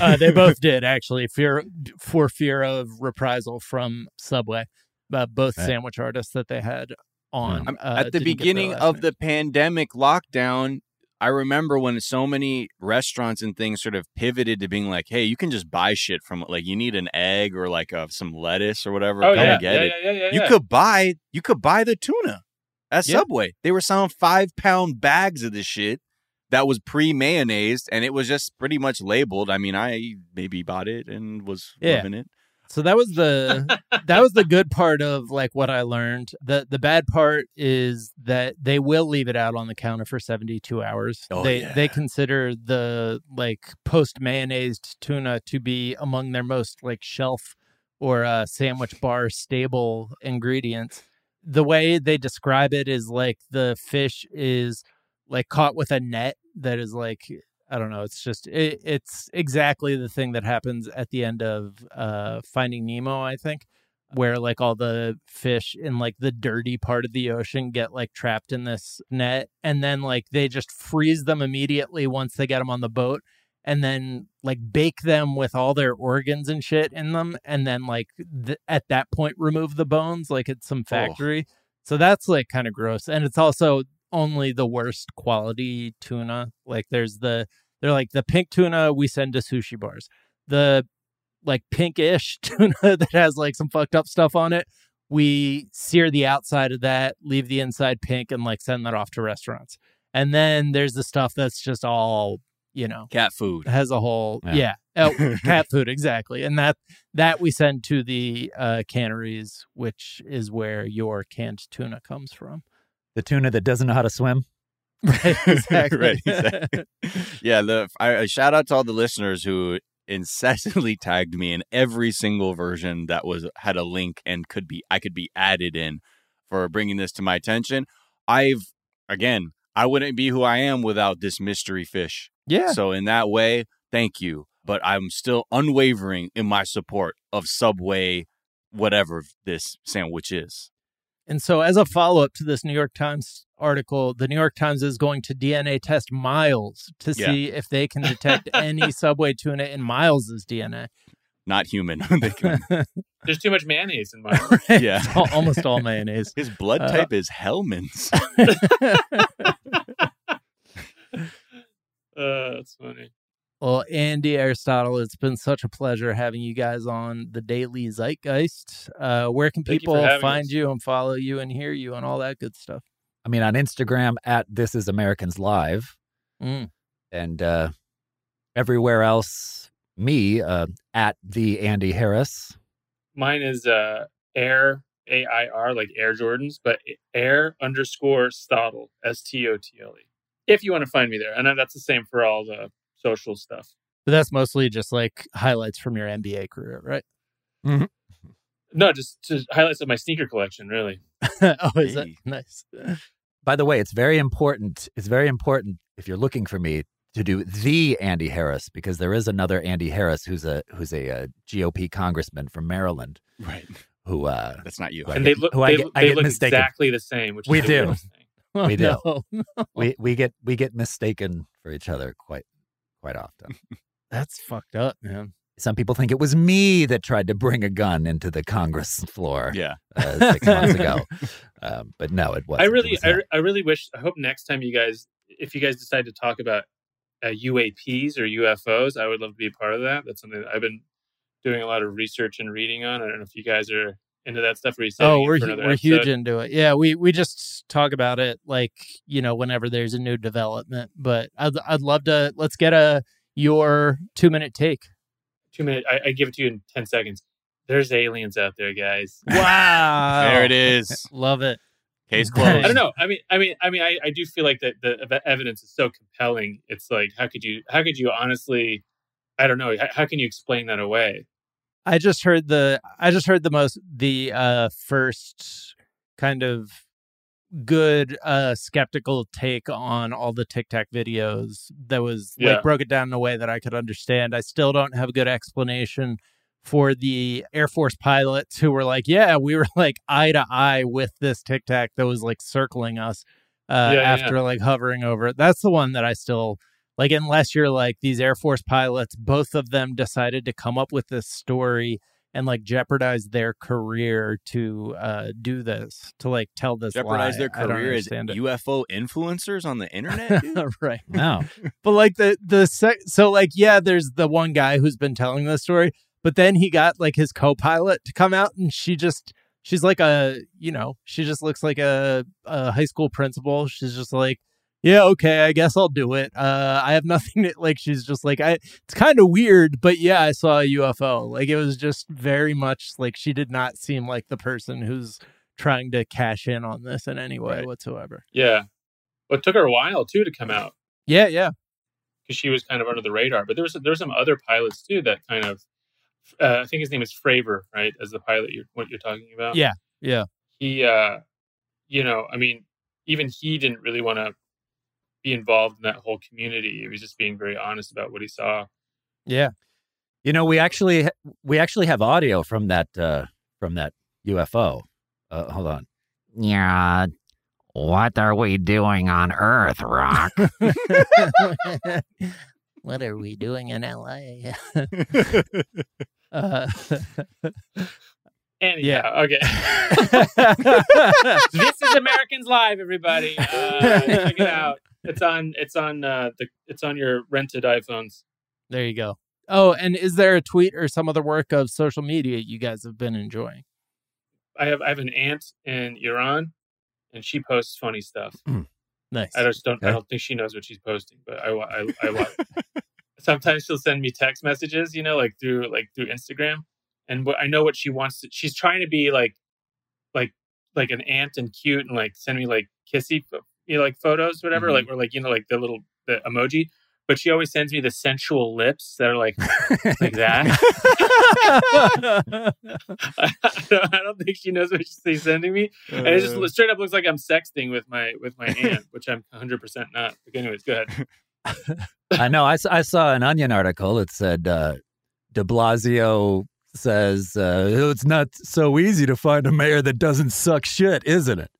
[SPEAKER 1] uh, they both did actually fear for fear of reprisal from subway uh, both
[SPEAKER 5] Right.
[SPEAKER 1] sandwich artists that they had on uh,
[SPEAKER 2] at the
[SPEAKER 1] didn't get their
[SPEAKER 2] beginning of
[SPEAKER 1] name.
[SPEAKER 2] the pandemic lockdown, I remember when so many restaurants and things sort of pivoted to being like, "Hey, you can just buy shit from like you need an egg or like uh, some lettuce or whatever.
[SPEAKER 4] Oh
[SPEAKER 2] come
[SPEAKER 4] yeah,
[SPEAKER 2] get
[SPEAKER 4] yeah,
[SPEAKER 2] it."
[SPEAKER 4] yeah, yeah,
[SPEAKER 2] You could buy you could buy the tuna at. Subway. They were selling five pound bags of this shit that was pre mayonnaise and it was just pretty much labeled. I mean, I maybe bought it and was loving it.
[SPEAKER 1] So that was the that was the good part of like what I learned. The the bad part is that they will leave it out on the counter for 72 hours.
[SPEAKER 2] Oh,
[SPEAKER 1] they
[SPEAKER 2] yeah.
[SPEAKER 1] they consider the like post mayonnaise tuna to be among their most like shelf or uh, sandwich bar stable ingredients. The way they describe it is like the fish is like caught with a net that is like I don't know. It's just it, it's exactly the thing that happens at the end of uh Finding Nemo, I think, where like all the fish in like the dirty part of the ocean get like trapped in this net and then like they just freeze them immediately once they get them on the boat and then like bake them with all their organs and shit in them and then like th- at that point remove the bones like at some factory. So that's like kind of gross and it's also only the worst quality tuna. Like there's the they're like the pink tuna we send to sushi bars. The like pinkish tuna that has like some fucked up stuff on it. We sear the outside of that, leave the inside pink, and like send that off to restaurants. And then there's the stuff that's just all you know
[SPEAKER 2] Cat food.
[SPEAKER 1] has a whole
[SPEAKER 5] Yeah.
[SPEAKER 1] yeah, Oh, cat food exactly and that that we send to the uh canneries which is where your canned tuna comes from
[SPEAKER 5] The tuna that doesn't know how to swim.
[SPEAKER 1] right exactly
[SPEAKER 2] Right, exactly. yeah, the I, I shout out to all the listeners who incessantly tagged me in every single version that was had a link and could be I could be added in for bringing this to my attention. I've again, I wouldn't be who I am without this mystery fish.
[SPEAKER 1] yeah
[SPEAKER 2] So in that way, thank you. But I'm still unwavering in my support of Subway, whatever this sandwich is.
[SPEAKER 1] And so as a follow-up to this new york times article the new york times is going to dna test miles to
[SPEAKER 2] Yeah.
[SPEAKER 1] see if they can detect any subway tuna in miles's dna
[SPEAKER 2] Not human. They can-
[SPEAKER 4] There's too much mayonnaise in mine.
[SPEAKER 2] yeah.
[SPEAKER 1] It's al- almost all mayonnaise
[SPEAKER 2] His blood
[SPEAKER 1] Uh,
[SPEAKER 2] type is Hellmann's.
[SPEAKER 4] Uh, that's funny.
[SPEAKER 1] Well, Andy Aristotle, it's been such a pleasure having you guys on the Daily Zeitgeist. Uh, where can
[SPEAKER 4] Thank you
[SPEAKER 1] people
[SPEAKER 4] having
[SPEAKER 1] find
[SPEAKER 4] us.
[SPEAKER 1] you and follow you and hear you and all that good stuff?
[SPEAKER 5] I mean, on Instagram at This Is Americans Live,
[SPEAKER 1] Mm.
[SPEAKER 5] and uh, everywhere else, me uh, at the Andy Harris.
[SPEAKER 4] Mine is uh, Air A I R like Air Jordans, but Air underscore Stottle S T O T L E. If you want to find me there, and that's the same for all the social stuff.
[SPEAKER 1] But that's mostly just like highlights from your NBA career, right?
[SPEAKER 4] No, just, just highlights of my sneaker collection. Really,
[SPEAKER 1] oh, is that nice?
[SPEAKER 5] By the way, it's very important. It's very important if you're looking for me to do the Andy Harris because there is another Andy Harris who's a who's a, uh GOP congressman from Maryland
[SPEAKER 2] right.
[SPEAKER 5] who uh,
[SPEAKER 2] That's not you.
[SPEAKER 5] Right.
[SPEAKER 4] and they look
[SPEAKER 5] who I
[SPEAKER 4] they,
[SPEAKER 5] get- I
[SPEAKER 4] they
[SPEAKER 5] get
[SPEAKER 4] look
[SPEAKER 5] mistaken.
[SPEAKER 4] exactly the same. Which
[SPEAKER 5] We
[SPEAKER 4] the
[SPEAKER 5] do.
[SPEAKER 1] Oh,
[SPEAKER 5] We do.
[SPEAKER 1] no.
[SPEAKER 5] we we get we get mistaken for each other quite quite often.
[SPEAKER 1] That's fucked up, man.
[SPEAKER 5] Some people think it was me that tried to bring a gun into the Congress floor
[SPEAKER 2] Yeah.
[SPEAKER 5] uh, six months ago, um, but no, it wasn't.
[SPEAKER 4] I really,
[SPEAKER 5] was
[SPEAKER 4] I, re- I really wish. I hope next time you guys, if you guys decide to talk about uh, UAPs or UFOs, I would love to be a part of that. That's something that I've been doing a lot of research and reading on. I don't know if you guys are into that stuff. Or you
[SPEAKER 1] Oh, we're hu- we're huge into it. Yeah, we we just talk about it like you know whenever there's a new development. But I'd I'd love to let's get a your two minute take.
[SPEAKER 4] Two minute. I, I give it to you in ten seconds. There's aliens out there, guys.
[SPEAKER 1] Wow,
[SPEAKER 2] There it is.
[SPEAKER 1] Love it.
[SPEAKER 2] Case
[SPEAKER 1] I
[SPEAKER 2] closed.
[SPEAKER 4] I don't know. I mean, I mean, I mean, I, I do feel like that the ev- evidence is so compelling. It's like, how could you, how could you honestly, I don't know, how, how can you explain that away?
[SPEAKER 1] I just heard the I just heard the most the uh first kind of good uh skeptical take on all the TikTok videos that was
[SPEAKER 4] Yeah.
[SPEAKER 1] like broke it down in a way that I could understand. I still don't have a good explanation for the Air Force pilots who were like, yeah, we were like eye to eye with this Tic Tac that was like circling us uh,
[SPEAKER 4] Yeah, yeah,
[SPEAKER 1] after like hovering over it. That's the one that I still like, unless you're like these Air Force pilots, both of them decided to come up with this story and like jeopardize their career to uh, do this, to like tell this
[SPEAKER 2] Jeopardize
[SPEAKER 1] lie.
[SPEAKER 2] their career as
[SPEAKER 1] it.
[SPEAKER 2] UFO influencers on the internet.
[SPEAKER 1] right.
[SPEAKER 5] no.
[SPEAKER 1] But like the the sec- so like yeah, there's the one guy who's been telling the story, but then he got like his co-pilot to come out, and she just she's like a you know she just looks like a, a high school principal. She's just like. Yeah, okay, I guess I'll do it. Uh, I have nothing to like. She's just like, I. It's kind of weird, but yeah, I saw a UFO. Like it was just very much like she did not seem like the person who's trying to cash in on this in any way
[SPEAKER 2] Right.
[SPEAKER 1] whatsoever.
[SPEAKER 4] Yeah. But it took her a while too to come out
[SPEAKER 1] Yeah, yeah,
[SPEAKER 4] because she was kind of under the radar. But there was there were some other pilots too that kind of, uh, I think his name is Fravor, right? As the pilot, you're, what you're talking about.
[SPEAKER 1] Yeah, yeah.
[SPEAKER 4] He, uh, you know, I mean, even he didn't really want to be involved in that whole community. He was just being very honest about what he saw.
[SPEAKER 1] yeah.
[SPEAKER 5] You know, we actually we actually have audio from that uh, from that UFO. Uh, hold on.
[SPEAKER 6] Yeah. What are we doing on Earth, Rock?
[SPEAKER 1] what are we doing in LA? uh,
[SPEAKER 4] And
[SPEAKER 1] Yeah.
[SPEAKER 4] yeah, okay. this is Americans Live, everybody. Uh, check it out. It's on. It's on. Uh, the. It's on your rented iPhones.
[SPEAKER 1] there you go. Oh, and is there a tweet or some other work of social media you guys have been enjoying?
[SPEAKER 4] I have I have an aunt in Iran, and she posts funny stuff.
[SPEAKER 1] Nice.
[SPEAKER 4] I just don't. I don't think she knows what she's posting, but I I, I watch. Sometimes she'll send me text messages, you know, like through like through Instagram, and what I know what she wants. To, she's trying to be like, like like an aunt and cute, and like send me like kissy, pho- you know, like photos, whatever,
[SPEAKER 2] Mhm.
[SPEAKER 4] like or like you know, like the little the emoji. But she always sends me the sensual lips that are like like that. I, don't, I don't think she knows what she's sending me. And it just
[SPEAKER 2] Uh,
[SPEAKER 4] straight up looks like I'm sexting with my with my aunt, which I'm 100 percent not. But anyways, go ahead.
[SPEAKER 5] I know. I, I saw an Onion article. It said uh, De Blasio says uh, it's not so easy to find a mayor that doesn't suck shit, isn't it?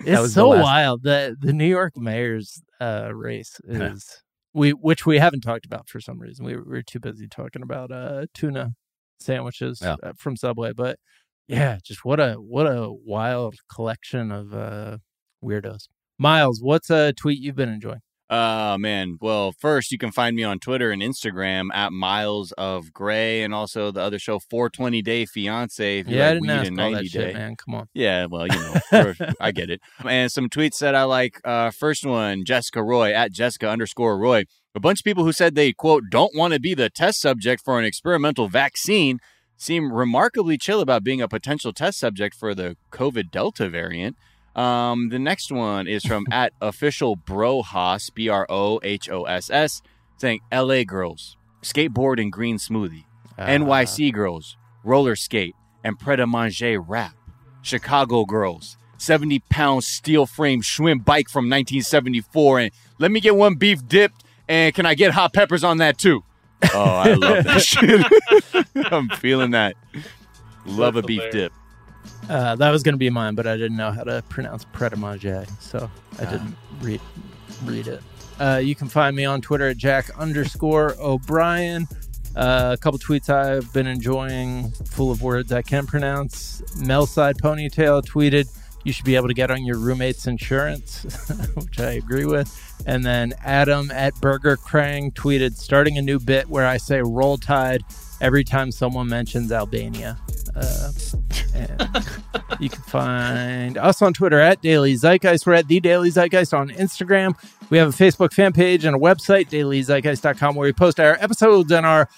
[SPEAKER 1] It's
[SPEAKER 5] was the
[SPEAKER 1] so wild that the New York mayor's uh, race
[SPEAKER 5] Yeah.
[SPEAKER 1] is we, which we haven't talked about for some reason. We we were too busy talking about uh, tuna sandwiches
[SPEAKER 5] Yeah.
[SPEAKER 1] uh, from Subway, but yeah, just what a what a wild collection of uh, weirdos. Miles, what's a tweet you've been enjoying?
[SPEAKER 2] Oh man. Well, first you can find me on Twitter and Instagram at Miles of Gray, and also the other show 420 Day Fiance. If you
[SPEAKER 1] Yeah, I
[SPEAKER 2] like
[SPEAKER 1] didn't
[SPEAKER 2] weed
[SPEAKER 1] ask all
[SPEAKER 2] 90
[SPEAKER 1] that shit,
[SPEAKER 2] Day.
[SPEAKER 1] man. Come on.
[SPEAKER 2] Yeah, well, you know, I get it. And some tweets that I like. Uh, first one, Jessica Roy at Jessica underscore Roy. A bunch of people who said they quote don't want to be the test subject for an experimental vaccine seem remarkably chill about being a potential test subject for the COVID Delta variant. Um, the next one is from at official brohoss b r o h o s s saying L.A. girls skateboard and green smoothie.
[SPEAKER 1] Uh,
[SPEAKER 2] NYC girls, roller skate, and pret a manger wrap. Chicago girls, 70 pound steel frame Schwinn bike from 1974. And let me get one beef dipped. And can I get hot peppers on that too? Oh, I love that shit. I'm feeling that. Love a beef
[SPEAKER 4] hilarious.
[SPEAKER 2] dip.
[SPEAKER 1] Uh, that was going to be mine, but I didn't know how to pronounce Pret a Manger, so I
[SPEAKER 2] Ah.
[SPEAKER 1] didn't read read it. Uh, you can find me on Twitter at Jack underscore O'Brien. Uh, a couple tweets I've been enjoying, full of words I can't pronounce. Melside Ponytail tweeted, "You should be able to get on your roommate's insurance," which I agree with. And then Adam at Burger Krang tweeted, "Starting a new bit where I say Roll Tide every time someone mentions Albania." Uh, you can find us on Twitter at Daily Zeitgeist. We're at The Daily Zeitgeist on Instagram. We have a Facebook fan page and a website, dailyzeitgeist.com, where we post our episodes and our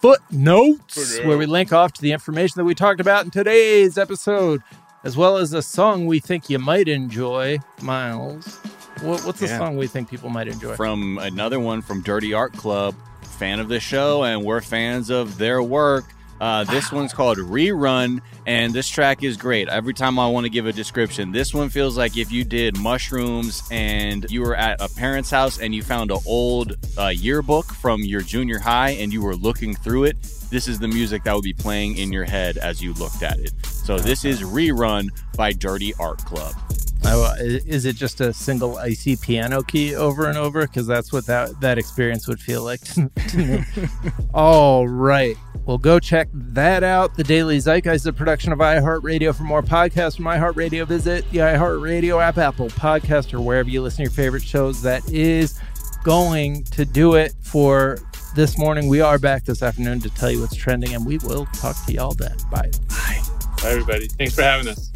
[SPEAKER 1] footnotes, where we link off to the information that we talked about in today's episode, as well as a song we think you might enjoy. Miles, what, what's the
[SPEAKER 2] Yeah.
[SPEAKER 1] song we think people might enjoy?
[SPEAKER 2] From another one from Dirty Art Club, fan of the show, and we're fans of their work. Uh, this one's called Rerun, and this track is great. Every time I want to give a description, this one feels like if you did mushrooms and you were at a parent's house and you found an old uh, yearbook from your junior high and you were looking through it. This is the music that would be playing in your head as you looked at it. So this is Rerun by Dirty Art Club.
[SPEAKER 1] Oh, is it just a single icy piano key over and over? Because that's what that that experience would feel like to me. All right. Well, go check that out. The Daily Zeitgeist is a production of iHeartRadio. For more podcasts from iHeartRadio, visit the iHeartRadio app, Apple Podcast, or wherever you listen to your favorite shows. That is going to do it for this morning. We are back this afternoon to tell you what's trending, and we will talk to y'all then. Bye.
[SPEAKER 4] Bye, everybody. Thanks for having us.